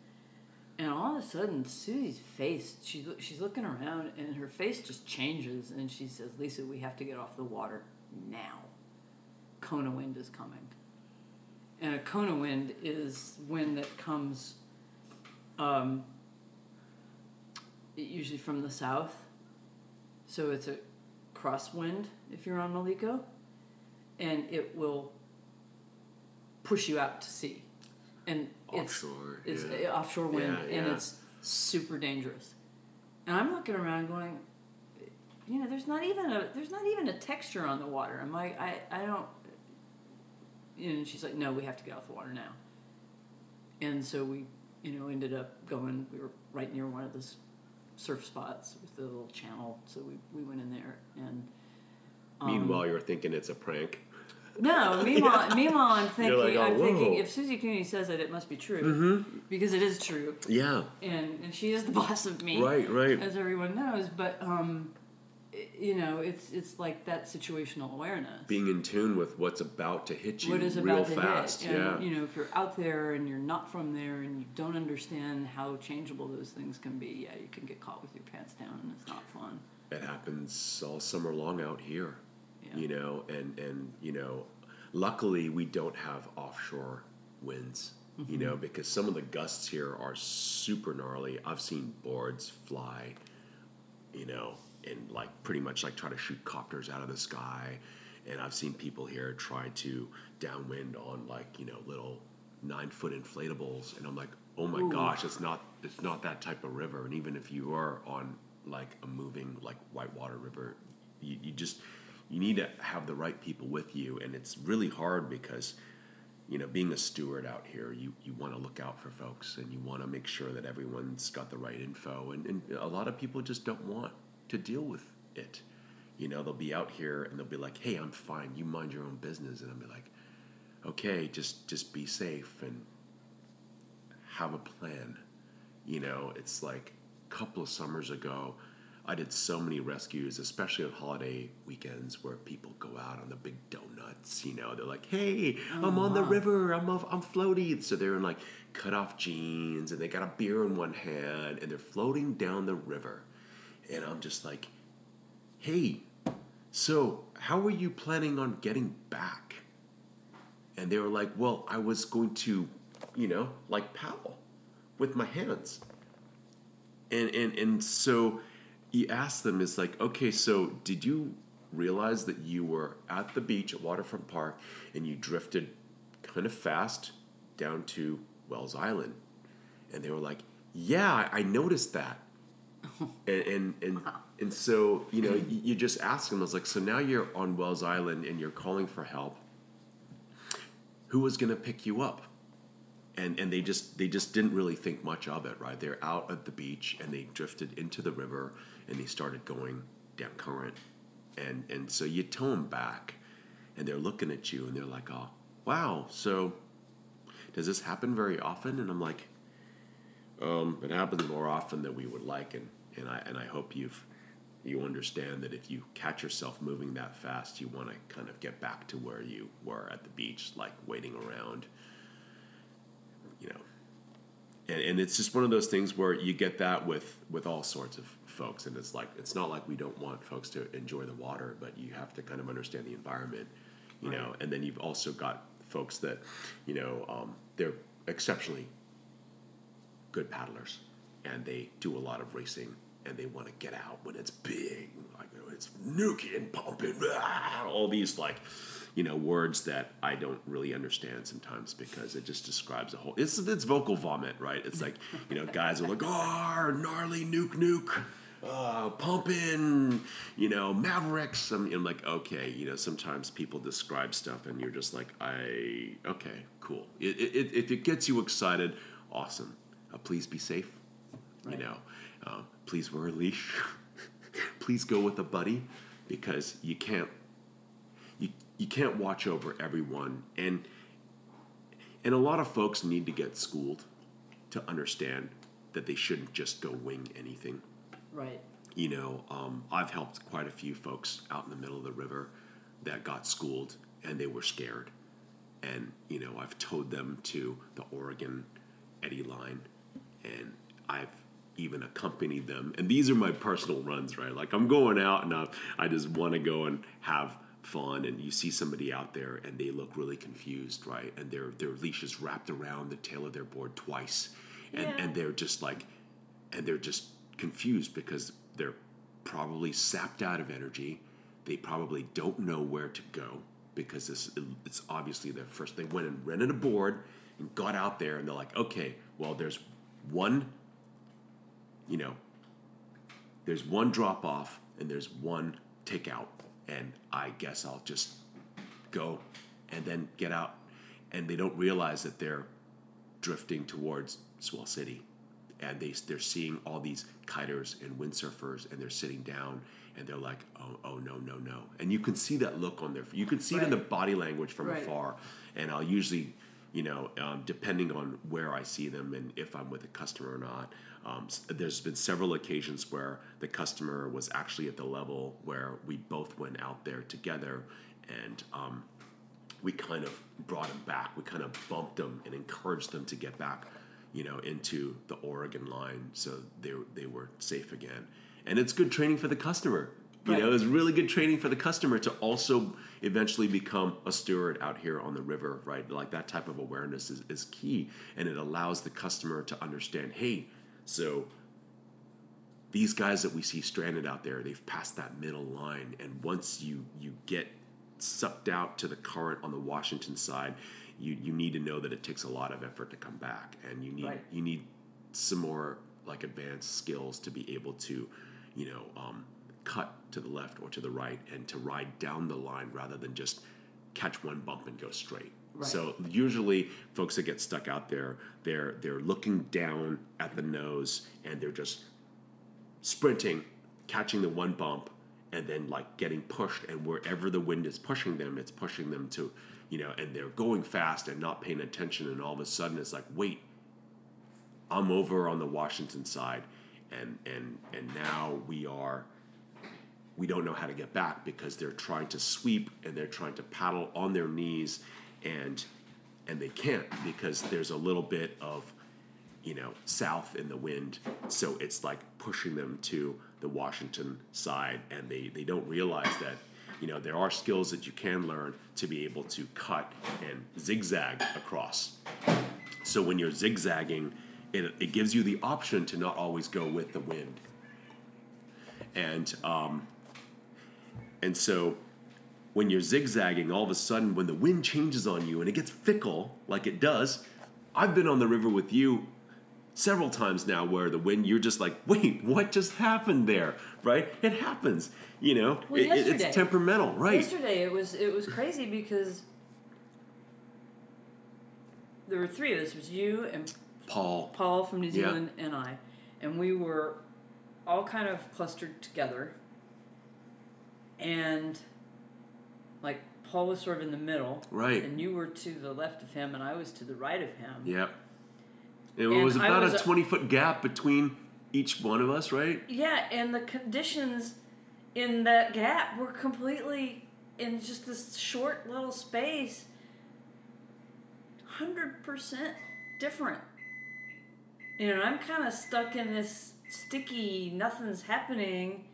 Speaker 1: And all of a sudden, Susie's face, she, she's looking around and her face just changes. And she says, Lisa, we have to get off the water now. Kona wind is coming. And a Kona wind is wind that comes um, usually from the south. So it's a crosswind if you're on Maliko, and it will push you out to sea. And it's,
Speaker 2: Offshore,
Speaker 1: it's
Speaker 2: yeah.
Speaker 1: a offshore wind,
Speaker 2: Yeah,
Speaker 1: and it's super dangerous. And I'm looking around going, you know, there's not even a there's not even a texture on the water. I'm like, I I don't. And she's like, no, we have to get off the water now. And so we, you know, ended up going. We were right near one of the s- surf spots with the little channel, so we, we went in there and. um,
Speaker 2: Meanwhile, you're thinking it's a prank.
Speaker 1: No, meanwhile, meanwhile, I'm thinking,
Speaker 2: like, oh,
Speaker 1: I'm thinking, if Susie Cooney says it, it must be true because it is true,
Speaker 2: Yeah.
Speaker 1: and and she is the boss of me,
Speaker 2: Right. Right.
Speaker 1: as everyone knows. But um, you know, it's it's like that situational awareness.
Speaker 2: Being in tune with what's about to hit you
Speaker 1: what is
Speaker 2: real
Speaker 1: about to
Speaker 2: fast.
Speaker 1: hit, and
Speaker 2: yeah.
Speaker 1: you know, if you're out there and you're not from there and you don't understand how changeable those things can be, yeah, you can get caught with your pants down, and it's not fun.
Speaker 2: it happens all summer long out here
Speaker 1: Yeah.
Speaker 2: you know and and you know luckily we don't have offshore winds you
Speaker 1: Mm-hmm.
Speaker 2: know because some of the gusts here are super gnarly i've seen boards fly you know and like pretty much like try to shoot copters out of the sky and i've seen people here try to downwind on like you know little nine foot inflatables and i'm like oh my
Speaker 1: Ooh.
Speaker 2: gosh it's not it's not that type of river and even if you are on like a moving like whitewater river you, you just you need to have the right people with you and it's really hard because you know being a steward out here you, you want to look out for folks and you want to make sure that everyone's got the right info and, and a lot of people just don't want to deal with it. You know they'll be out here and they'll be like hey i'm fine you mind your own business and i'll be like okay just just be safe and have a plan. You know it's like a couple of summers ago I did so many rescues, especially on holiday weekends where people go out on the big donuts. You know, they're like, "Hey, I'm on the uh-huh. river. I'm off, I'm floating." So they're in like cut off jeans and they got a beer in one hand and they're floating down the river, and I'm just like, "Hey, so how are you planning on getting back?" And they were like, "Well, I was going to, you know, like paddle with my hands." And and and so he asked them is like, okay, so did you realize that you were at the beach at Waterfront Park and you drifted kind of fast down to Wells Island? And they were like, yeah, I noticed that. and and and, and so you know you, you just ask them. I was like, so now you're on Wells Island and you're calling for help. Who was going to pick you up? and and they just they just didn't really think much of it right they're out at the beach and they drifted into the river and they started going down current. And and so you tow them back and they're looking at you and they're like oh wow so does this happen very often? And i'm like um, it happens more often than we would like and and i and i hope you've you understand that if you catch yourself moving that fast you want to kind of get back to where you were at the beach like waiting around you know. And, and it's just one of those things where you get that with with all sorts of folks and it's like it's not like we don't want folks to enjoy the water but you have to kind of understand the environment you
Speaker 1: Right.
Speaker 2: know and then you've also got folks that you know um, they're exceptionally good paddlers and they do a lot of racing and they want to get out when it's big like you know, it's nuking pumping ah, all these like you know words that i don't really understand sometimes because it just describes a whole it's it's vocal vomit right? It's like you know guys are like oh gnarly nuke nuke uh, pumping, you know, Mavericks. I'm, I'm like, okay, you know, sometimes people describe stuff and you're just like, I, okay, cool. It, it, if it gets you excited, awesome. Uh, please be safe. You know, uh, please wear a leash. please go with a buddy because you can't, you, you can't watch over everyone. And, and a lot of folks need to get schooled to understand that they shouldn't just go wing anything
Speaker 1: Right.
Speaker 2: you know, um, I've helped quite a few folks out in the middle of the river that got schooled and they were scared. And, you know, I've towed them to the Oregon Eddy line and I've even accompanied them. And these are my personal runs, right? Like I'm going out and I, I just want to go and have fun and you see somebody out there and they look really confused, right? And their their leash is wrapped around the tail of their board twice. And
Speaker 1: Yeah.
Speaker 2: and they're just like and they're just confused because they're probably sapped out of energy. They probably don't know where to go because this it's obviously their first. They went and rented a board and got out there, and they're like, okay, well, there's one, you know, there's one drop off and there's one takeout, and I guess I'll just go and then get out, and they don't realize that they're drifting towards Swell City, and they they're seeing all these kiters and windsurfers, and they're sitting down, and they're like, oh oh no no no, and you can see that look on their you can see it in the body language from
Speaker 1: Right.
Speaker 2: afar, and I'll usually. You know, um, depending on where I see them and if I'm with a customer or not, um, there's been several occasions where the customer was actually at the level where we both went out there together, and um, we kind of brought them back. We kind of bumped them and encouraged them to get back, you know, into the Oregon line so they they were safe again. And it's good training for the customer. You know, it's really good training for the customer to also eventually become a steward out here on the river, right? Like that type of awareness is, is key. And it allows the customer to understand, hey, so these guys that we see stranded out there, they've passed that middle line, and once you you get sucked out to the current on the Washington side, you you need to know that it takes a lot of effort to come back, and you need
Speaker 1: Right.
Speaker 2: you need some more like advanced skills to be able to, you know, um, cut to the left or to the right, and to ride down the line rather than just catch one bump and go straight.
Speaker 1: Right.
Speaker 2: So usually, folks that get stuck out there, they're they're looking down at the nose and they're just sprinting, catching the one bump, and then like getting pushed. And wherever the wind is pushing them, it's pushing them to, you know, and they're going fast and not paying attention. And all of a sudden, it's like, wait, I'm over on the Washington side, and and and now we are we don't know how to get back because they're trying to sweep and they're trying to paddle on their knees and and they can't because there's a little bit of you know south in the wind so it's like pushing them to the washington side and they they don't realize that you know there are skills that you can learn to be able to cut and zigzag across. So when you're zigzagging it, it gives you the option to not always go with the wind. And um, and so when you're zigzagging, all of a sudden, when the wind changes on you and it gets fickle, like it does, I've been on the river with you several times now where the wind, you're just like, wait, what just happened there? Right? It happens. You know,
Speaker 1: Well,
Speaker 2: It- it's temperamental, right?
Speaker 1: Yesterday it was it was crazy because there were three of us. It was you and
Speaker 2: Paul.
Speaker 1: Paul from New
Speaker 2: Yeah.
Speaker 1: Zealand and I, and we were all kind of clustered together. And like Paul was sort of in the middle,
Speaker 2: Right.
Speaker 1: And you were to the left of him, and I was to the right of him.
Speaker 2: Yep. It
Speaker 1: And
Speaker 2: was about
Speaker 1: was
Speaker 2: a
Speaker 1: a-
Speaker 2: 20 foot gap between each one of us, right?
Speaker 1: Yeah, and the conditions in that gap were completely in just this short little space. Hundred percent different. You know, I'm kind of stuck in this sticky, nothing's happening,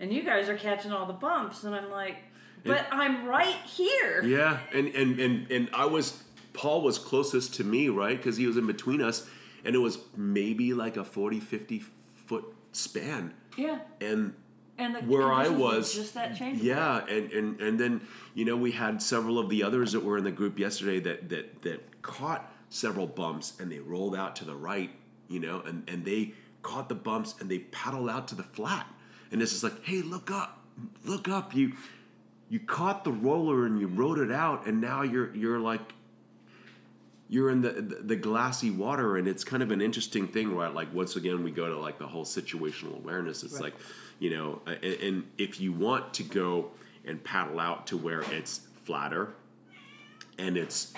Speaker 1: and you guys are catching all the bumps, and I'm like, but I'm right here.
Speaker 2: Yeah, and and and and I was Paul was closest to me, right? Because he was in between us, and it was maybe like a 40, 50 foot span,
Speaker 1: Yeah,
Speaker 2: and
Speaker 1: and the
Speaker 2: where I was,
Speaker 1: just that change.
Speaker 2: yeah, and and and then you know we had several of the others that were in the group yesterday that that that caught several bumps and they rolled out to the right, you know, and and they caught the bumps and they paddled out to the flat, and it's just like, hey, look up, look up, you you caught the roller and you rode it out, and now you're you're like you're in the, the glassy water and it's kind of an interesting thing right? Like once again we go to like the whole situational awareness. It's
Speaker 1: Right.
Speaker 2: like you know and, and if you want to go and paddle out to where it's flatter and it's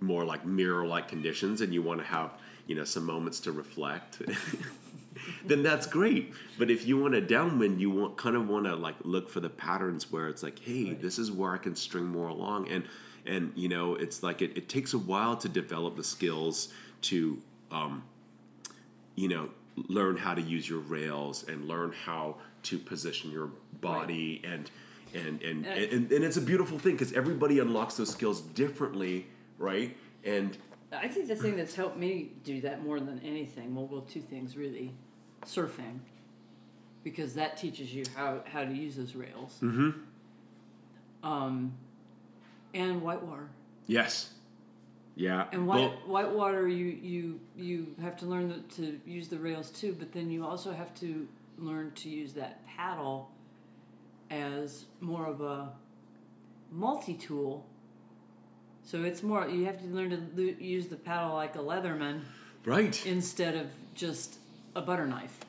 Speaker 2: more like mirror like conditions and you want to have you know some moments to reflect then that's great. But if you want a downwind you want kind of want to like look for the patterns where it's like hey this is where i can string more along. And and you know it's like it, it takes a while to develop the skills to um, you know learn how to use your rails and learn how to position your body and and and,
Speaker 1: And-
Speaker 2: and and it's a beautiful thing because everybody unlocks those skills differently right? And
Speaker 1: I think the thing that's helped me do that more than anything, well, well, two things really, surfing, because that teaches you how how to use those rails. Mm-hmm. Um, and whitewater.
Speaker 2: yes. Yeah.
Speaker 1: And
Speaker 2: Well,
Speaker 1: white whitewater, you you you have to learn to, to use the rails too, but then you also have to learn to use that paddle as more of a multi tool. So it's more you have to learn to lo- use the paddle like a leatherman
Speaker 2: right.
Speaker 1: instead of just a butter knife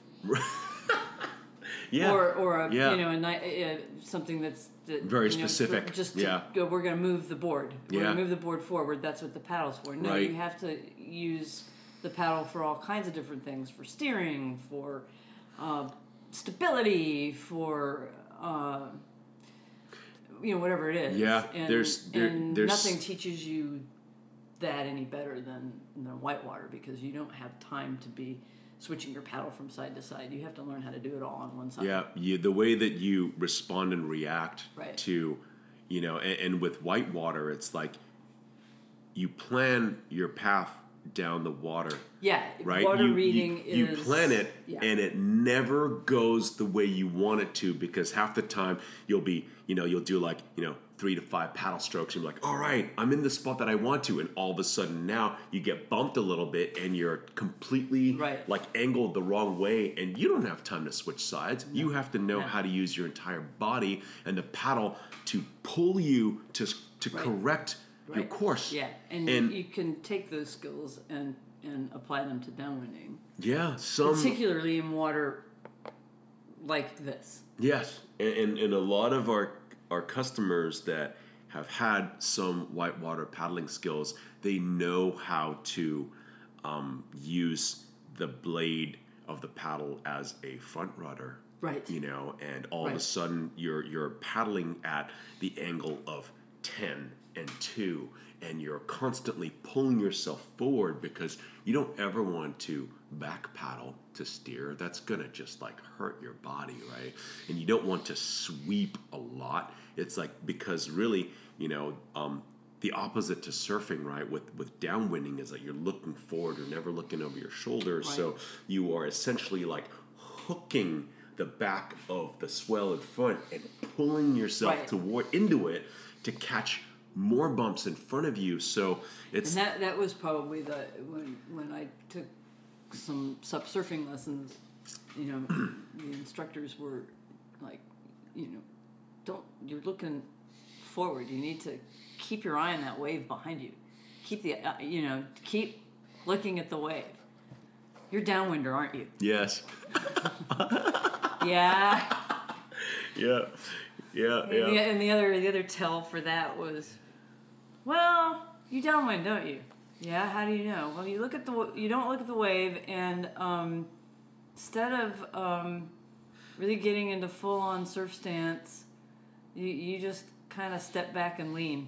Speaker 2: yeah
Speaker 1: or or a
Speaker 2: Yeah.
Speaker 1: you know a, uh, something that's that,
Speaker 2: Very
Speaker 1: know,
Speaker 2: specific.
Speaker 1: for- just to
Speaker 2: Yeah.
Speaker 1: go, we're going to move the board. We're
Speaker 2: Yeah.
Speaker 1: going to move the board forward. That's what the paddle's for. No,
Speaker 2: Right.
Speaker 1: you have to use the paddle for all kinds of different things for steering, for uh, stability, for uh, you know whatever it is.
Speaker 2: Yeah,
Speaker 1: and,
Speaker 2: there's- there-
Speaker 1: and
Speaker 2: there's-
Speaker 1: nothing teaches you that any better than than whitewater because you don't have time to be switching your paddle from side to side. You have to learn how to do it all on one side.
Speaker 2: Yeah, you, the way that you respond and react
Speaker 1: Right.
Speaker 2: to, you know, and, and with whitewater, it's like you plan your path down the water,
Speaker 1: Yeah,
Speaker 2: right?
Speaker 1: water
Speaker 2: you, you-
Speaker 1: reading
Speaker 2: you,
Speaker 1: is
Speaker 2: plan it,
Speaker 1: yeah.
Speaker 2: and it never goes the way you want it to because half the time you'll be, you know, you'll do like, you know, three to five paddle strokes, and you're like, all right, I'm in the spot that I want to, and all of a sudden now you get bumped a little bit, and you're completely
Speaker 1: Right.
Speaker 2: like angled the wrong way, and you don't have time to switch sides. You have to know
Speaker 1: No.
Speaker 2: how to use your entire body and the paddle to pull you to to
Speaker 1: Right.
Speaker 2: correct your course.
Speaker 1: Yeah, and,
Speaker 2: And-
Speaker 1: you can take those skills and and apply them to downwinding,
Speaker 2: Yeah, some
Speaker 1: particularly in water like this.
Speaker 2: Yes, and, and and a lot of our our customers that have had some whitewater paddling skills, they know how to um, use the blade of the paddle as a front rudder.
Speaker 1: Right.
Speaker 2: You know, and all of a sudden you're you're paddling at the angle of 10 and 2 and you're constantly pulling yourself forward because you don't ever want to back paddle to steer that's going to just like hurt your body right and you don't want to sweep a lot it's like because really you know um, the opposite to surfing right with with downwinding is that you're looking forward you're never looking over your shoulder so you are essentially like hooking the back of the swell in front and pulling yourself
Speaker 1: Right.
Speaker 2: toward into it to catch more bumps in front of you. So it's
Speaker 1: And that that was probably the when when I took some sup surfing lessons, you know, the instructors were like, you know, don't you're looking forward. You need to keep your eye on that wave behind you. Keep the uh, you know keep looking at the wave. You're downwinder, aren't you?
Speaker 2: yes,
Speaker 1: Yeah.
Speaker 2: yeah, yeah,
Speaker 1: And, the, and the other the other tell for that was, well, you downwind, don't you? Yeah. How do you know? Well, you look at the you don't look at the wave, and um, instead of um, really getting into full on surf stance, you you just kind of step back and lean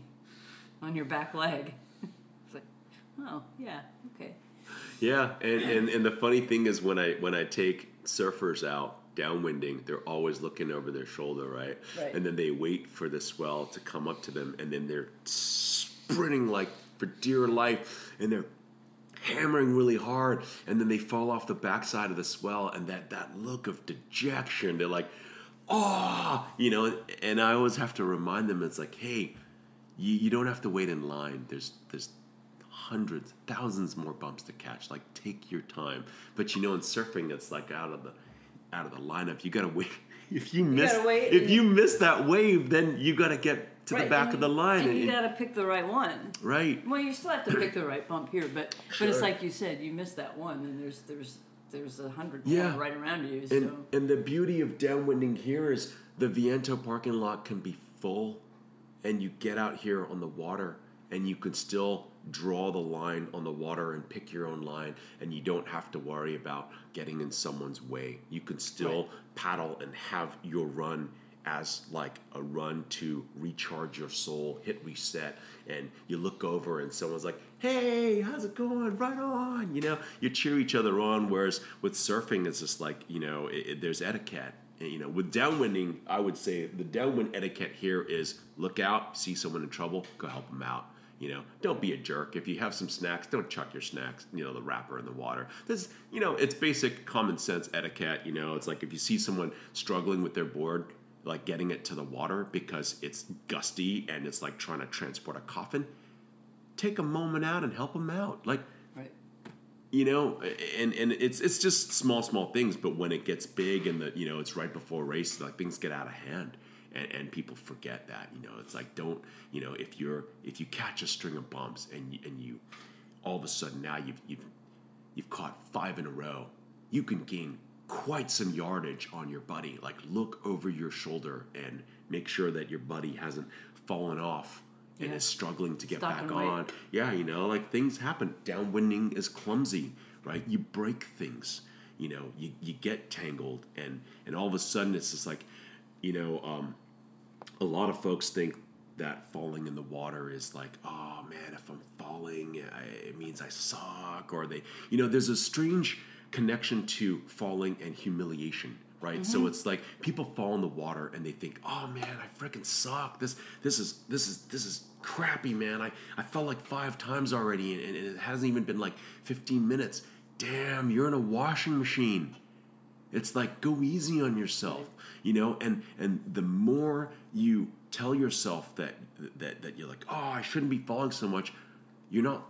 Speaker 1: on your back leg. it's like, oh yeah, okay.
Speaker 2: Yeah, and, and and the funny thing is when I when I take surfers out downwinding, they're always looking over their shoulder, right?
Speaker 1: Right.
Speaker 2: And then they wait for the swell to come up to them, and then they're sprinting like for dear life, and they're hammering really hard, and then they fall off the backside of the swell, and that that look of dejection, they're like, oh, you know. And I always have to remind them, it's like, hey, you, you don't have to wait in line. There's there's hundreds, thousands more bumps to catch. Like take your time. But you know, in surfing, it's like out of the out of the lineup. You gotta wait. If you miss,
Speaker 1: gotta
Speaker 2: if you miss that wave, then you gotta get to the back of the line.
Speaker 1: and you got to pick the right one.
Speaker 2: right.
Speaker 1: Well, you still have to pick the right bump here, but but it's like you said, you miss that one, and there's there's there's a hundred
Speaker 2: Yeah.
Speaker 1: right around you.
Speaker 2: And and the beauty of downwinding here is the Viento parking lot can be full, and you get out here on the water, and you can still draw the line on the water and pick your own line, and you don't have to worry about getting in someone's way. You can still
Speaker 1: Right.
Speaker 2: paddle and have your run as like a run to recharge your soul, hit reset, and you look over and someone's like, "Hey, how's it going? Right on!" You know, you cheer each other on. Whereas with surfing, it's just like you know, it, it- there's etiquette. And, you know, with downwinding, I would say the downwind etiquette here is look out, see someone in trouble, go help them out. You know, don't be a jerk. If you have some snacks, don't chuck your snacks, you know, the wrapper in the water. This, you know, it's basic common sense etiquette. You know, it's like if you see someone struggling with their board, like getting it to the water because it's gusty and it's like trying to transport a coffin, take a moment out and help them out. Like,
Speaker 1: right,
Speaker 2: you know, and and it's it's just small small things, but when it gets big and the you know it's right before race, like things get out of hand, and, and people forget that. You know, it's like don't you know if you're if you catch a string of bumps and you, and you all of a sudden now you've you've you've caught five in a row, you can gain quite some yardage on your buddy. Like look over your shoulder and make sure that your buddy hasn't fallen off and
Speaker 1: Yeah.
Speaker 2: is struggling to get back
Speaker 1: and
Speaker 2: on. Yeah, you know, like things happen. Downwinding is clumsy, right? You break things. You know, you, you get tangled, and and all of a sudden it's just like, you know, um, a lot of folks think that falling in the water is like, oh man, if I'm falling, I, it means I suck, or they, you know, there's a strange connection to falling and humiliation, right? So mm-hmm. it's like people fall in the water and they think, oh man, I freaking suck. This, this is, this is, this is crappy, man. I, I fell like five times already, and, and it hasn't even been like 15 minutes. Damn, you're in a washing machine. It's like go easy on yourself, you know, and and the more you tell yourself that that that you're like, oh, I shouldn't be falling so much, you're not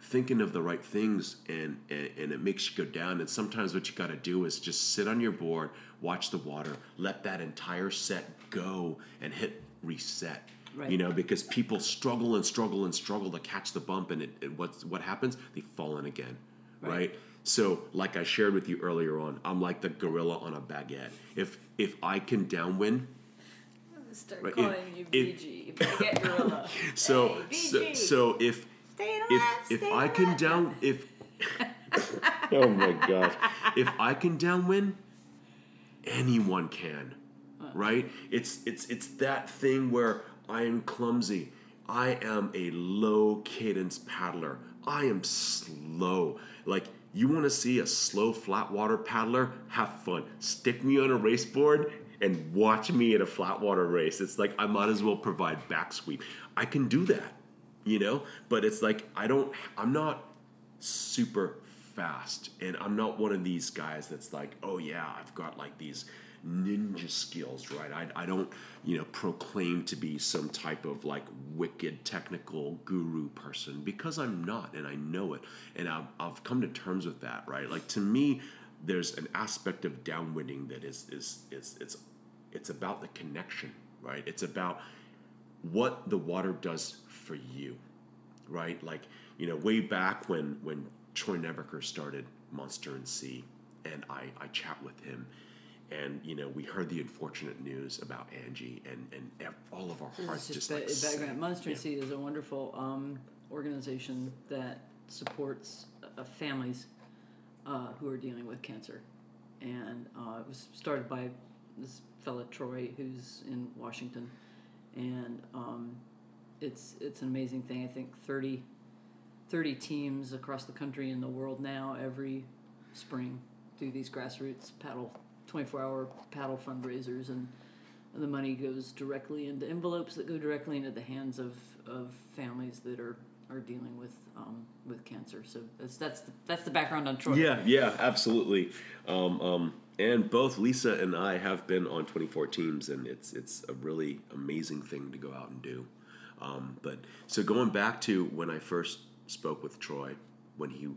Speaker 2: thinking of the right things, and and, and it makes you go down. And sometimes what you got to do is just sit on your board, watch the water, let that entire set go, and hit reset.
Speaker 1: Right.
Speaker 2: You know, because people struggle and struggle and struggle to catch the bump, and it, it what's what happens? They fall in again,
Speaker 1: Right.
Speaker 2: right? So, like I shared with you earlier on, I'm like the gorilla on a baguette. If if I can downwind,
Speaker 1: start
Speaker 2: Right,
Speaker 1: calling
Speaker 2: it-
Speaker 1: you
Speaker 2: it-
Speaker 1: BG. Baguette gorilla.
Speaker 2: so so, so if
Speaker 1: Stay
Speaker 2: if
Speaker 1: alive,
Speaker 2: if
Speaker 1: stay
Speaker 2: I can down if oh my gosh. If I can downwind, anyone can. Right? It's it's it's that thing where I am clumsy. I am a low cadence paddler. I am slow. Like you want to see a slow flat water paddler? Have fun. Stick me on a race board and watch me at a flat water race. It's like I might as well provide back sweep. I can do that, you know? But it's like I don't I'm not super fast and I'm not one of these guys that's like, "Oh yeah, I've got like these ninja skills, right? I, I don't, you know, proclaim to be some type of like wicked technical guru person because I'm not, and I know it, and I've, I've come to terms with that, right? Like to me, there's an aspect of downwinding that is is is it's it's about the connection, right? It's about what the water does for you, right? Like you know, way back when when Troy Nebaker started Monster and Sea, and I I chat with him and you know we heard the unfortunate news about Angie, and and all of our hearts just,
Speaker 1: is
Speaker 2: like
Speaker 1: just background. Monster
Speaker 2: Yeah.
Speaker 1: Sea is a wonderful um, organization that supports uh, families uh, who are dealing with cancer, and uh, it was started by this fella Troy, who's in Washington, and um, it's it's an amazing thing. I think 30, 30 teams across the country and the world now every spring do these grassroots paddle 24 hour paddle fundraisers and the money goes directly into envelopes that go directly into the hands of, of families that are, are dealing with um, with cancer. So that's that's the, that's the background on Troy.
Speaker 2: Yeah, yeah, absolutely. Um, um, and both Lisa and I have been on 24 teams, and it's it's a really amazing thing to go out and do. Um, but so going back to when I first spoke with Troy, when he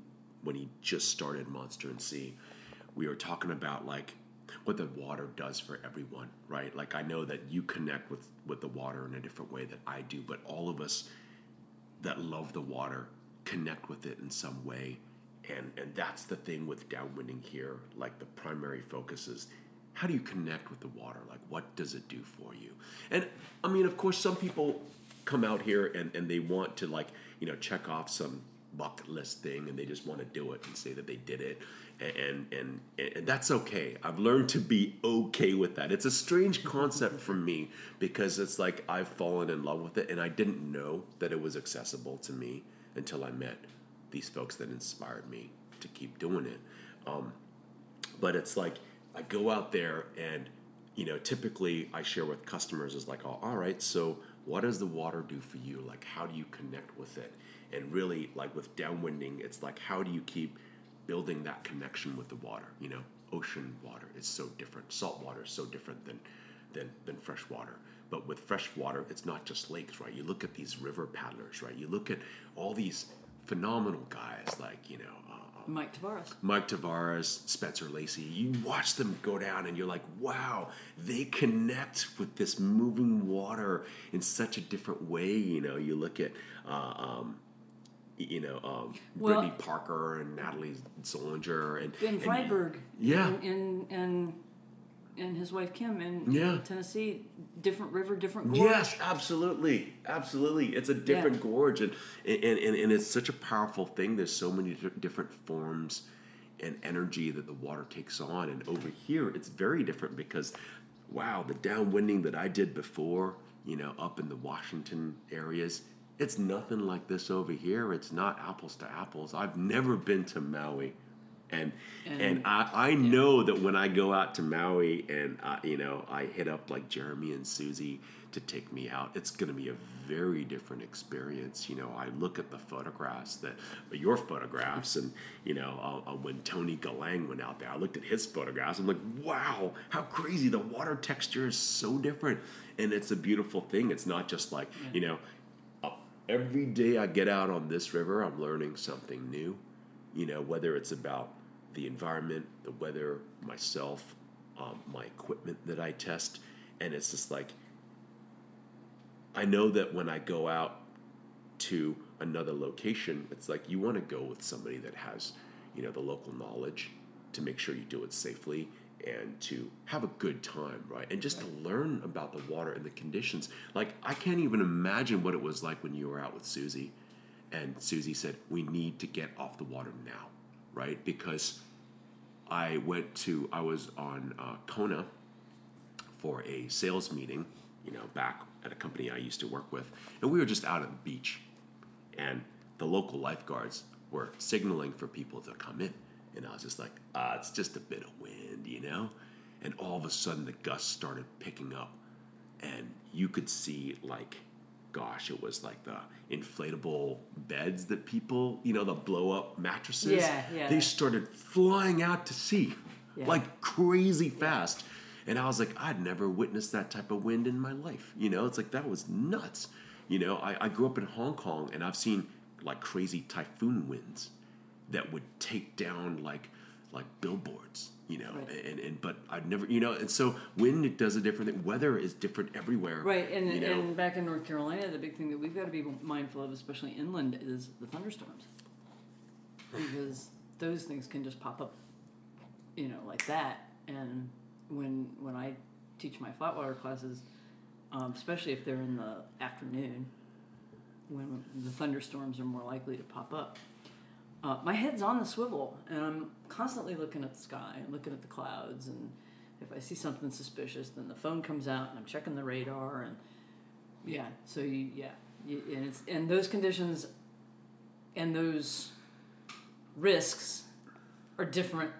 Speaker 2: when he just started Monster and Sea, we were talking about like what the water does for everyone, right? Like I know that you connect with with the water in a different way that I do, but all of us that love the water connect with it in some way. And and that's the thing with downwinding here like the primary focus is how do you connect with the water? Like what does it do for you? And i mean of course some people come out here and and they want to like you know check off some bucket list thing and they just want to do it and say that they did it. And and and that's okay. I've learned to be okay with that. It's a strange concept for me because it's like i've fallen in love with it and i didn't know that it was accessible to me until i met these folks that inspired me to keep doing it. Um, but it's like I go out there and you know typically I share with customers is like oh, all right so what does the water do for you? Like how do you connect with it? And really like with downwinding it's like how do you keep building that connection with the water? You know ocean water is so different. Salt water is so different than than than fresh water. But with fresh water it's not just lakes right? You look at these river paddlers right? You look at all these phenomenal guys like you know
Speaker 1: Mike Tavares.
Speaker 2: Mike Tavares, Spencer Lacey, you watch them go down and you're like, wow, they connect with this moving water in such a different way. You know, you look at, uh, um, you know, um,
Speaker 1: Well-
Speaker 2: Brittany Parker and Natalie Zollinger and
Speaker 1: Ben
Speaker 2: and-
Speaker 1: Friberg.
Speaker 2: Yeah.
Speaker 1: And, and, and, and his wife Kim in,
Speaker 2: Yeah.
Speaker 1: Tennessee. Different river, different gorge.
Speaker 2: Yes, absolutely, absolutely. It's a different
Speaker 1: Yeah.
Speaker 2: gorge, and, and and and it's such a powerful thing. There's so many different forms and energy that the water takes on, and over here it's very different because, wow, the downwinding that I did before, you know, up in the Washington areas, it's nothing like this over here. It's not apples to apples. I've never been to Maui. And, and
Speaker 1: And-
Speaker 2: I, I know that when I go out to Maui and I, you know I hit up like Jeremy and Susie to take me out, it's going to be a very different experience. You know, I look at the photographs that your photographs, and you know uh, uh, when Tony Galang went out there, I looked at his photographs. I'm like, wow, how crazy! The water texture is so different, and it's a beautiful thing. It's not just like you know, uh, every day I get out on this river, I'm learning something new. You know, whether it's about the environment, the weather, myself, um, my equipment that I test, and it's just like I know that when I go out to another location, it's like you want to go with somebody that has, you know, the local knowledge to make sure you do it safely and to have a good time, right? And just to learn about the water and the conditions. Like I can't even imagine what it was like when you were out with Susie and Susie said, "We need to get off the water now." Right? Because I went to, I was on uh, Kona for a sales meeting, you know, back at a company I used to work with, and we were just out on the beach, and the local lifeguards were signaling for people to come in, and I was just like, ah, it's just a bit of wind, you know, and all of a sudden the gusts started picking up, and you could see like gosh, it was like the inflatable beds that people, you know, the blow up mattresses.
Speaker 1: Yeah, yeah.
Speaker 2: They started flying out to sea
Speaker 1: Yeah.
Speaker 2: like crazy fast. And I was like, I'd never witnessed that type of wind in my life. You know, it's like that was nuts. You know, I, I grew up in Hong Kong and I've seen like crazy typhoon winds that would take down like like billboards, you know,
Speaker 1: Right.
Speaker 2: and, and but I've never you know, and so wind it does a different thing. Weather is different everywhere.
Speaker 1: Right, and,
Speaker 2: you know?
Speaker 1: and back in North Carolina, the big thing that we've got to be mindful of, especially inland, is the thunderstorms. Because those things can just pop up, you know, like that. And when when I teach my flatwater classes, um, especially if they're in the afternoon, when the thunderstorms are more likely to pop up, uh, my head's on the swivel, and I'm constantly looking at the sky and looking at the clouds. And if I see something suspicious, then the phone comes out, and I'm checking the radar. And yeah, so you yeah, you, and it's and those conditions and those risks are different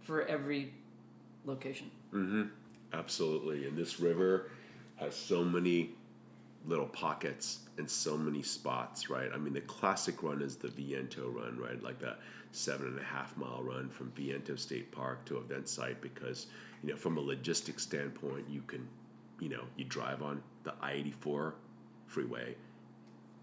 Speaker 1: for every location.
Speaker 2: Absolutely. And this river has so many little pockets in so many spots, right? I mean, the classic run is the Viento run, right? Like that seven and a half mile run from Viento State Park to event site because, you know, from a logistics standpoint, you can, you know, you drive on the I 84 freeway.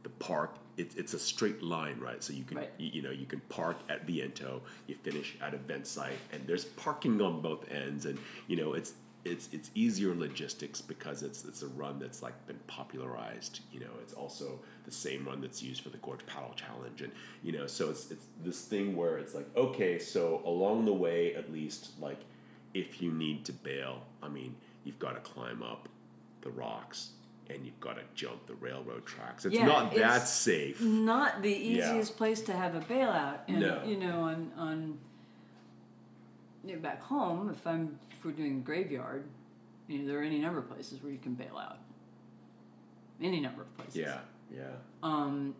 Speaker 2: The park, it, it's a straight line, right? So you can,
Speaker 1: Right.
Speaker 2: you, you know, you can park at Viento, you finish at event site, and there's parking on both ends, and you know, it's it's it's easier logistics because it's it's a run that's like been popularized. You know, it's also the same run that's used for the Gorge Paddle Challenge, and you know, so it's it's this thing where it's like, okay, so along the way, at least, like if you need to bail, I mean, you've got to climb up the rocks. And you've got to jump the railroad tracks. It's
Speaker 1: Yeah,
Speaker 2: not that
Speaker 1: it's-
Speaker 2: safe.
Speaker 1: Not the
Speaker 2: Yeah.
Speaker 1: easiest place to have a bailout. And,
Speaker 2: No.
Speaker 1: You know, on on you know, back home, if I'm if we're doing graveyard, you know, there are any number of places where you can bail out. Any number of places.
Speaker 2: Yeah, yeah.
Speaker 1: um,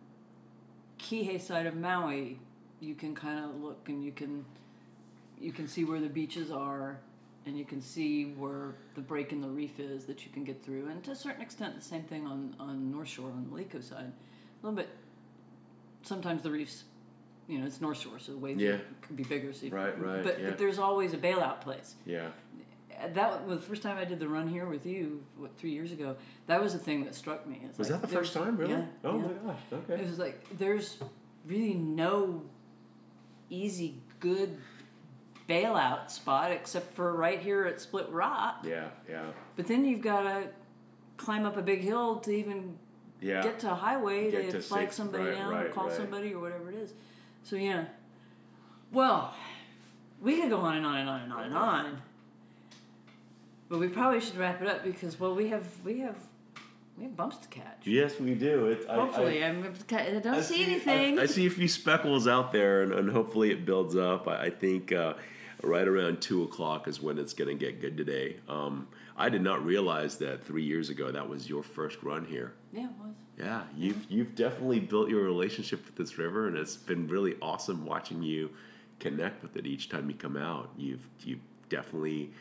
Speaker 1: Kihei side of Maui, you can kind of look and you can you can see where the beaches are, and you can see where the break in the reef is that you can get through, and to a certain extent, the same thing on on North Shore on the Liko side, a little bit. Sometimes the reefs, you know, it's North Shore, so the waves
Speaker 2: Yeah.
Speaker 1: could be bigger. So
Speaker 2: Right, right,
Speaker 1: But,
Speaker 2: yeah.
Speaker 1: but there's always a bailout place
Speaker 2: Yeah.
Speaker 1: That was the first time I did the run here with you, what three years ago. That was the thing that struck me.
Speaker 2: Was
Speaker 1: like,
Speaker 2: that the first time, really?
Speaker 1: Yeah,
Speaker 2: oh
Speaker 1: yeah.
Speaker 2: my gosh. Okay.
Speaker 1: It was like there's really no easy, good bailout spot except for right here at Split Rock.
Speaker 2: Yeah, yeah,
Speaker 1: But then you've got to climb up a big hill to even
Speaker 2: yeah.
Speaker 1: get to a highway
Speaker 2: Get
Speaker 1: to,
Speaker 2: to
Speaker 1: flag
Speaker 2: safe-
Speaker 1: somebody
Speaker 2: right,
Speaker 1: down or call
Speaker 2: right.
Speaker 1: somebody or whatever it is. So yeah. Well, we could go on and on and on and on and on. But we probably should wrap it up because well we have we have we have bumps to catch.
Speaker 2: yes, we do. It, I-
Speaker 1: Hopefully,
Speaker 2: I,
Speaker 1: I, I don't
Speaker 2: I
Speaker 1: see,
Speaker 2: I-
Speaker 1: anything.
Speaker 2: I, see a few speckles out there, and, and hopefully it builds up. I, I think uh, right around two o'clock is when it's going to get good today. Um, I did not realize that three years ago that was your first run here.
Speaker 1: Yeah, it was.
Speaker 2: Yeah, you've you've definitely built your relationship with this river, and it's been really awesome watching you connect with it each time you come out. You've you've definitely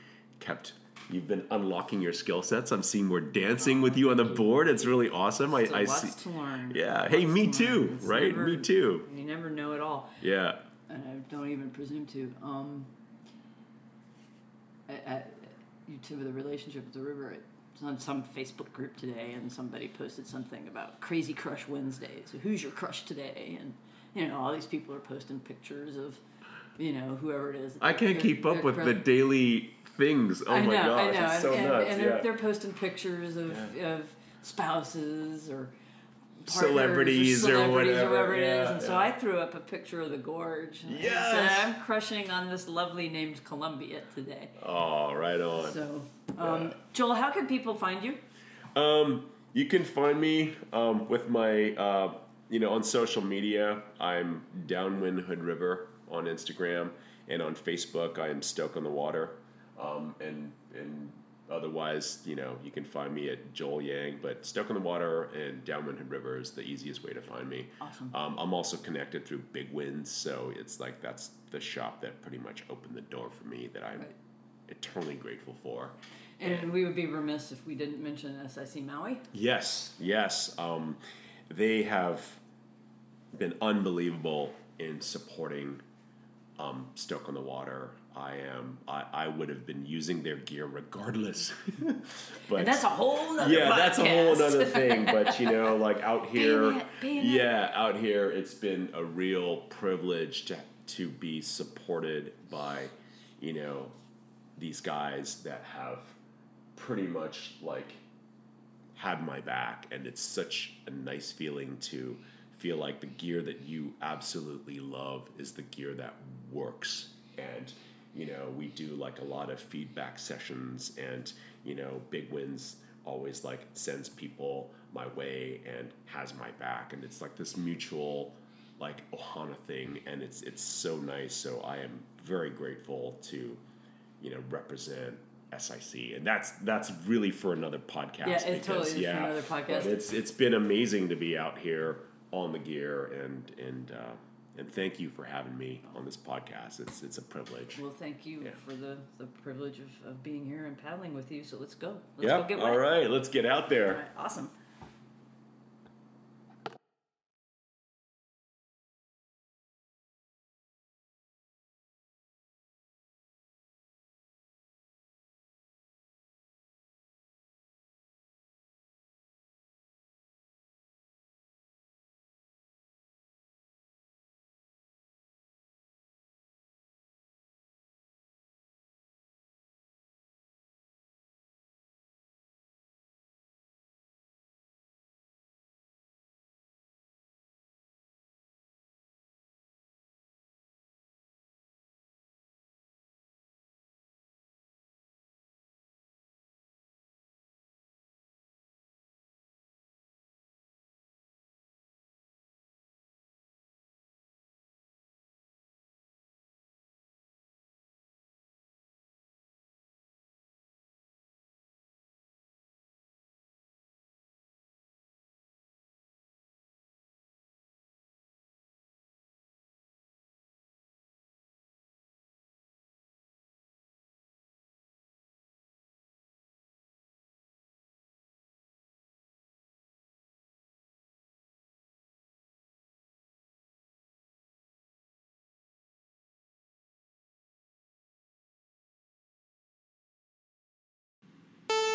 Speaker 2: kept. You've been unlocking your skill sets. I'm seeing more dancing with you on the board. It's really awesome. I, I see.
Speaker 1: to learn.
Speaker 2: Yeah. Hey, me
Speaker 1: to
Speaker 2: too. Right.
Speaker 1: never-
Speaker 2: me too.
Speaker 1: You never know it all,
Speaker 2: Yeah.
Speaker 1: and I don't even presume to. Um, I, I, you two with a relationship with the river. It's on some Facebook group today, and somebody posted something about Crazy Crush Wednesday. So who's your crush today? And you know, all these people are posting pictures of, you know, whoever it is.
Speaker 2: I can't
Speaker 1: They're-
Speaker 2: keep up
Speaker 1: they're
Speaker 2: with
Speaker 1: cr-
Speaker 2: the daily things. Oh
Speaker 1: I
Speaker 2: my
Speaker 1: know,
Speaker 2: gosh,
Speaker 1: I know,
Speaker 2: it's so
Speaker 1: and,
Speaker 2: nuts.
Speaker 1: and
Speaker 2: yeah.
Speaker 1: they're, posting pictures of,
Speaker 2: Yeah.
Speaker 1: of spouses or
Speaker 2: Celebrities or
Speaker 1: celebrities
Speaker 2: whatever,
Speaker 1: whoever it is.
Speaker 2: yeah,
Speaker 1: And so. I threw up a picture of the gorge.
Speaker 2: Yes!
Speaker 1: I'm crushing on this lovely named Columbia today.
Speaker 2: oh, right on.
Speaker 1: So, um,
Speaker 2: Yeah.
Speaker 1: Joel, how can people find you?
Speaker 2: Um, you can find me um, with my, uh, you know, on social media. I'm Downwind Hood River on Instagram and on Facebook. I am Stoke on the Water, um, and and otherwise, you know, you can find me at Joel Yang. But Stoke on the Water and Downwind River is the easiest way to find me.
Speaker 1: Awesome.
Speaker 2: Um, I'm also connected through Big Winds, so it's like that's the shop that pretty much opened the door for me that I'm
Speaker 1: Right.
Speaker 2: eternally grateful for.
Speaker 1: And we would be remiss if we didn't mention SIC Maui.
Speaker 2: Yes, yes. Um, they have been unbelievable in supporting um, Stoke on the Water. I am. I, I would have been using their gear regardless. but
Speaker 1: And that's a whole nother
Speaker 2: yeah, that's a whole
Speaker 1: podcast.
Speaker 2: other thing. But you know, like out here,
Speaker 1: it, ban it.
Speaker 2: yeah, out here, it's been a real privilege to to be supported by, you know, these guys that have pretty much like had my back and it's such a nice feeling to feel like the gear that you absolutely love is the gear that works and you know we do like a lot of feedback sessions and you know Big Winds always like sends people my way and has my back and it's like this mutual like ohana thing and it's it's so nice so i am very grateful to you know represent SIC, and that's that's really for another podcast.
Speaker 1: Yeah, it totally is for another podcast.
Speaker 2: but it's it's been amazing to be out here on the gear, and and uh, and thank you for having me on this podcast. It's it's a privilege.
Speaker 1: Well, thank you
Speaker 2: Yeah.
Speaker 1: for the, the privilege of, of being here and paddling with you. So let's go. Let's go
Speaker 2: Yep.
Speaker 1: get
Speaker 2: All right, let's get out there.
Speaker 1: right, Awesome.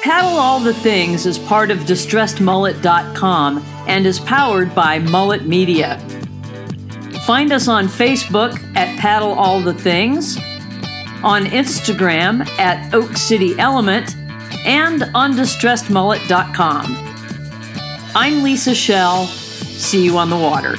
Speaker 1: Paddle All the Things is part of DistressedMullet.com and is powered by Mullet Media. Find us on Facebook at Paddle All the Things, on Instagram at Oak City Element, and on DistressedMullet.com. I'm Lisa Shell. See you on the water.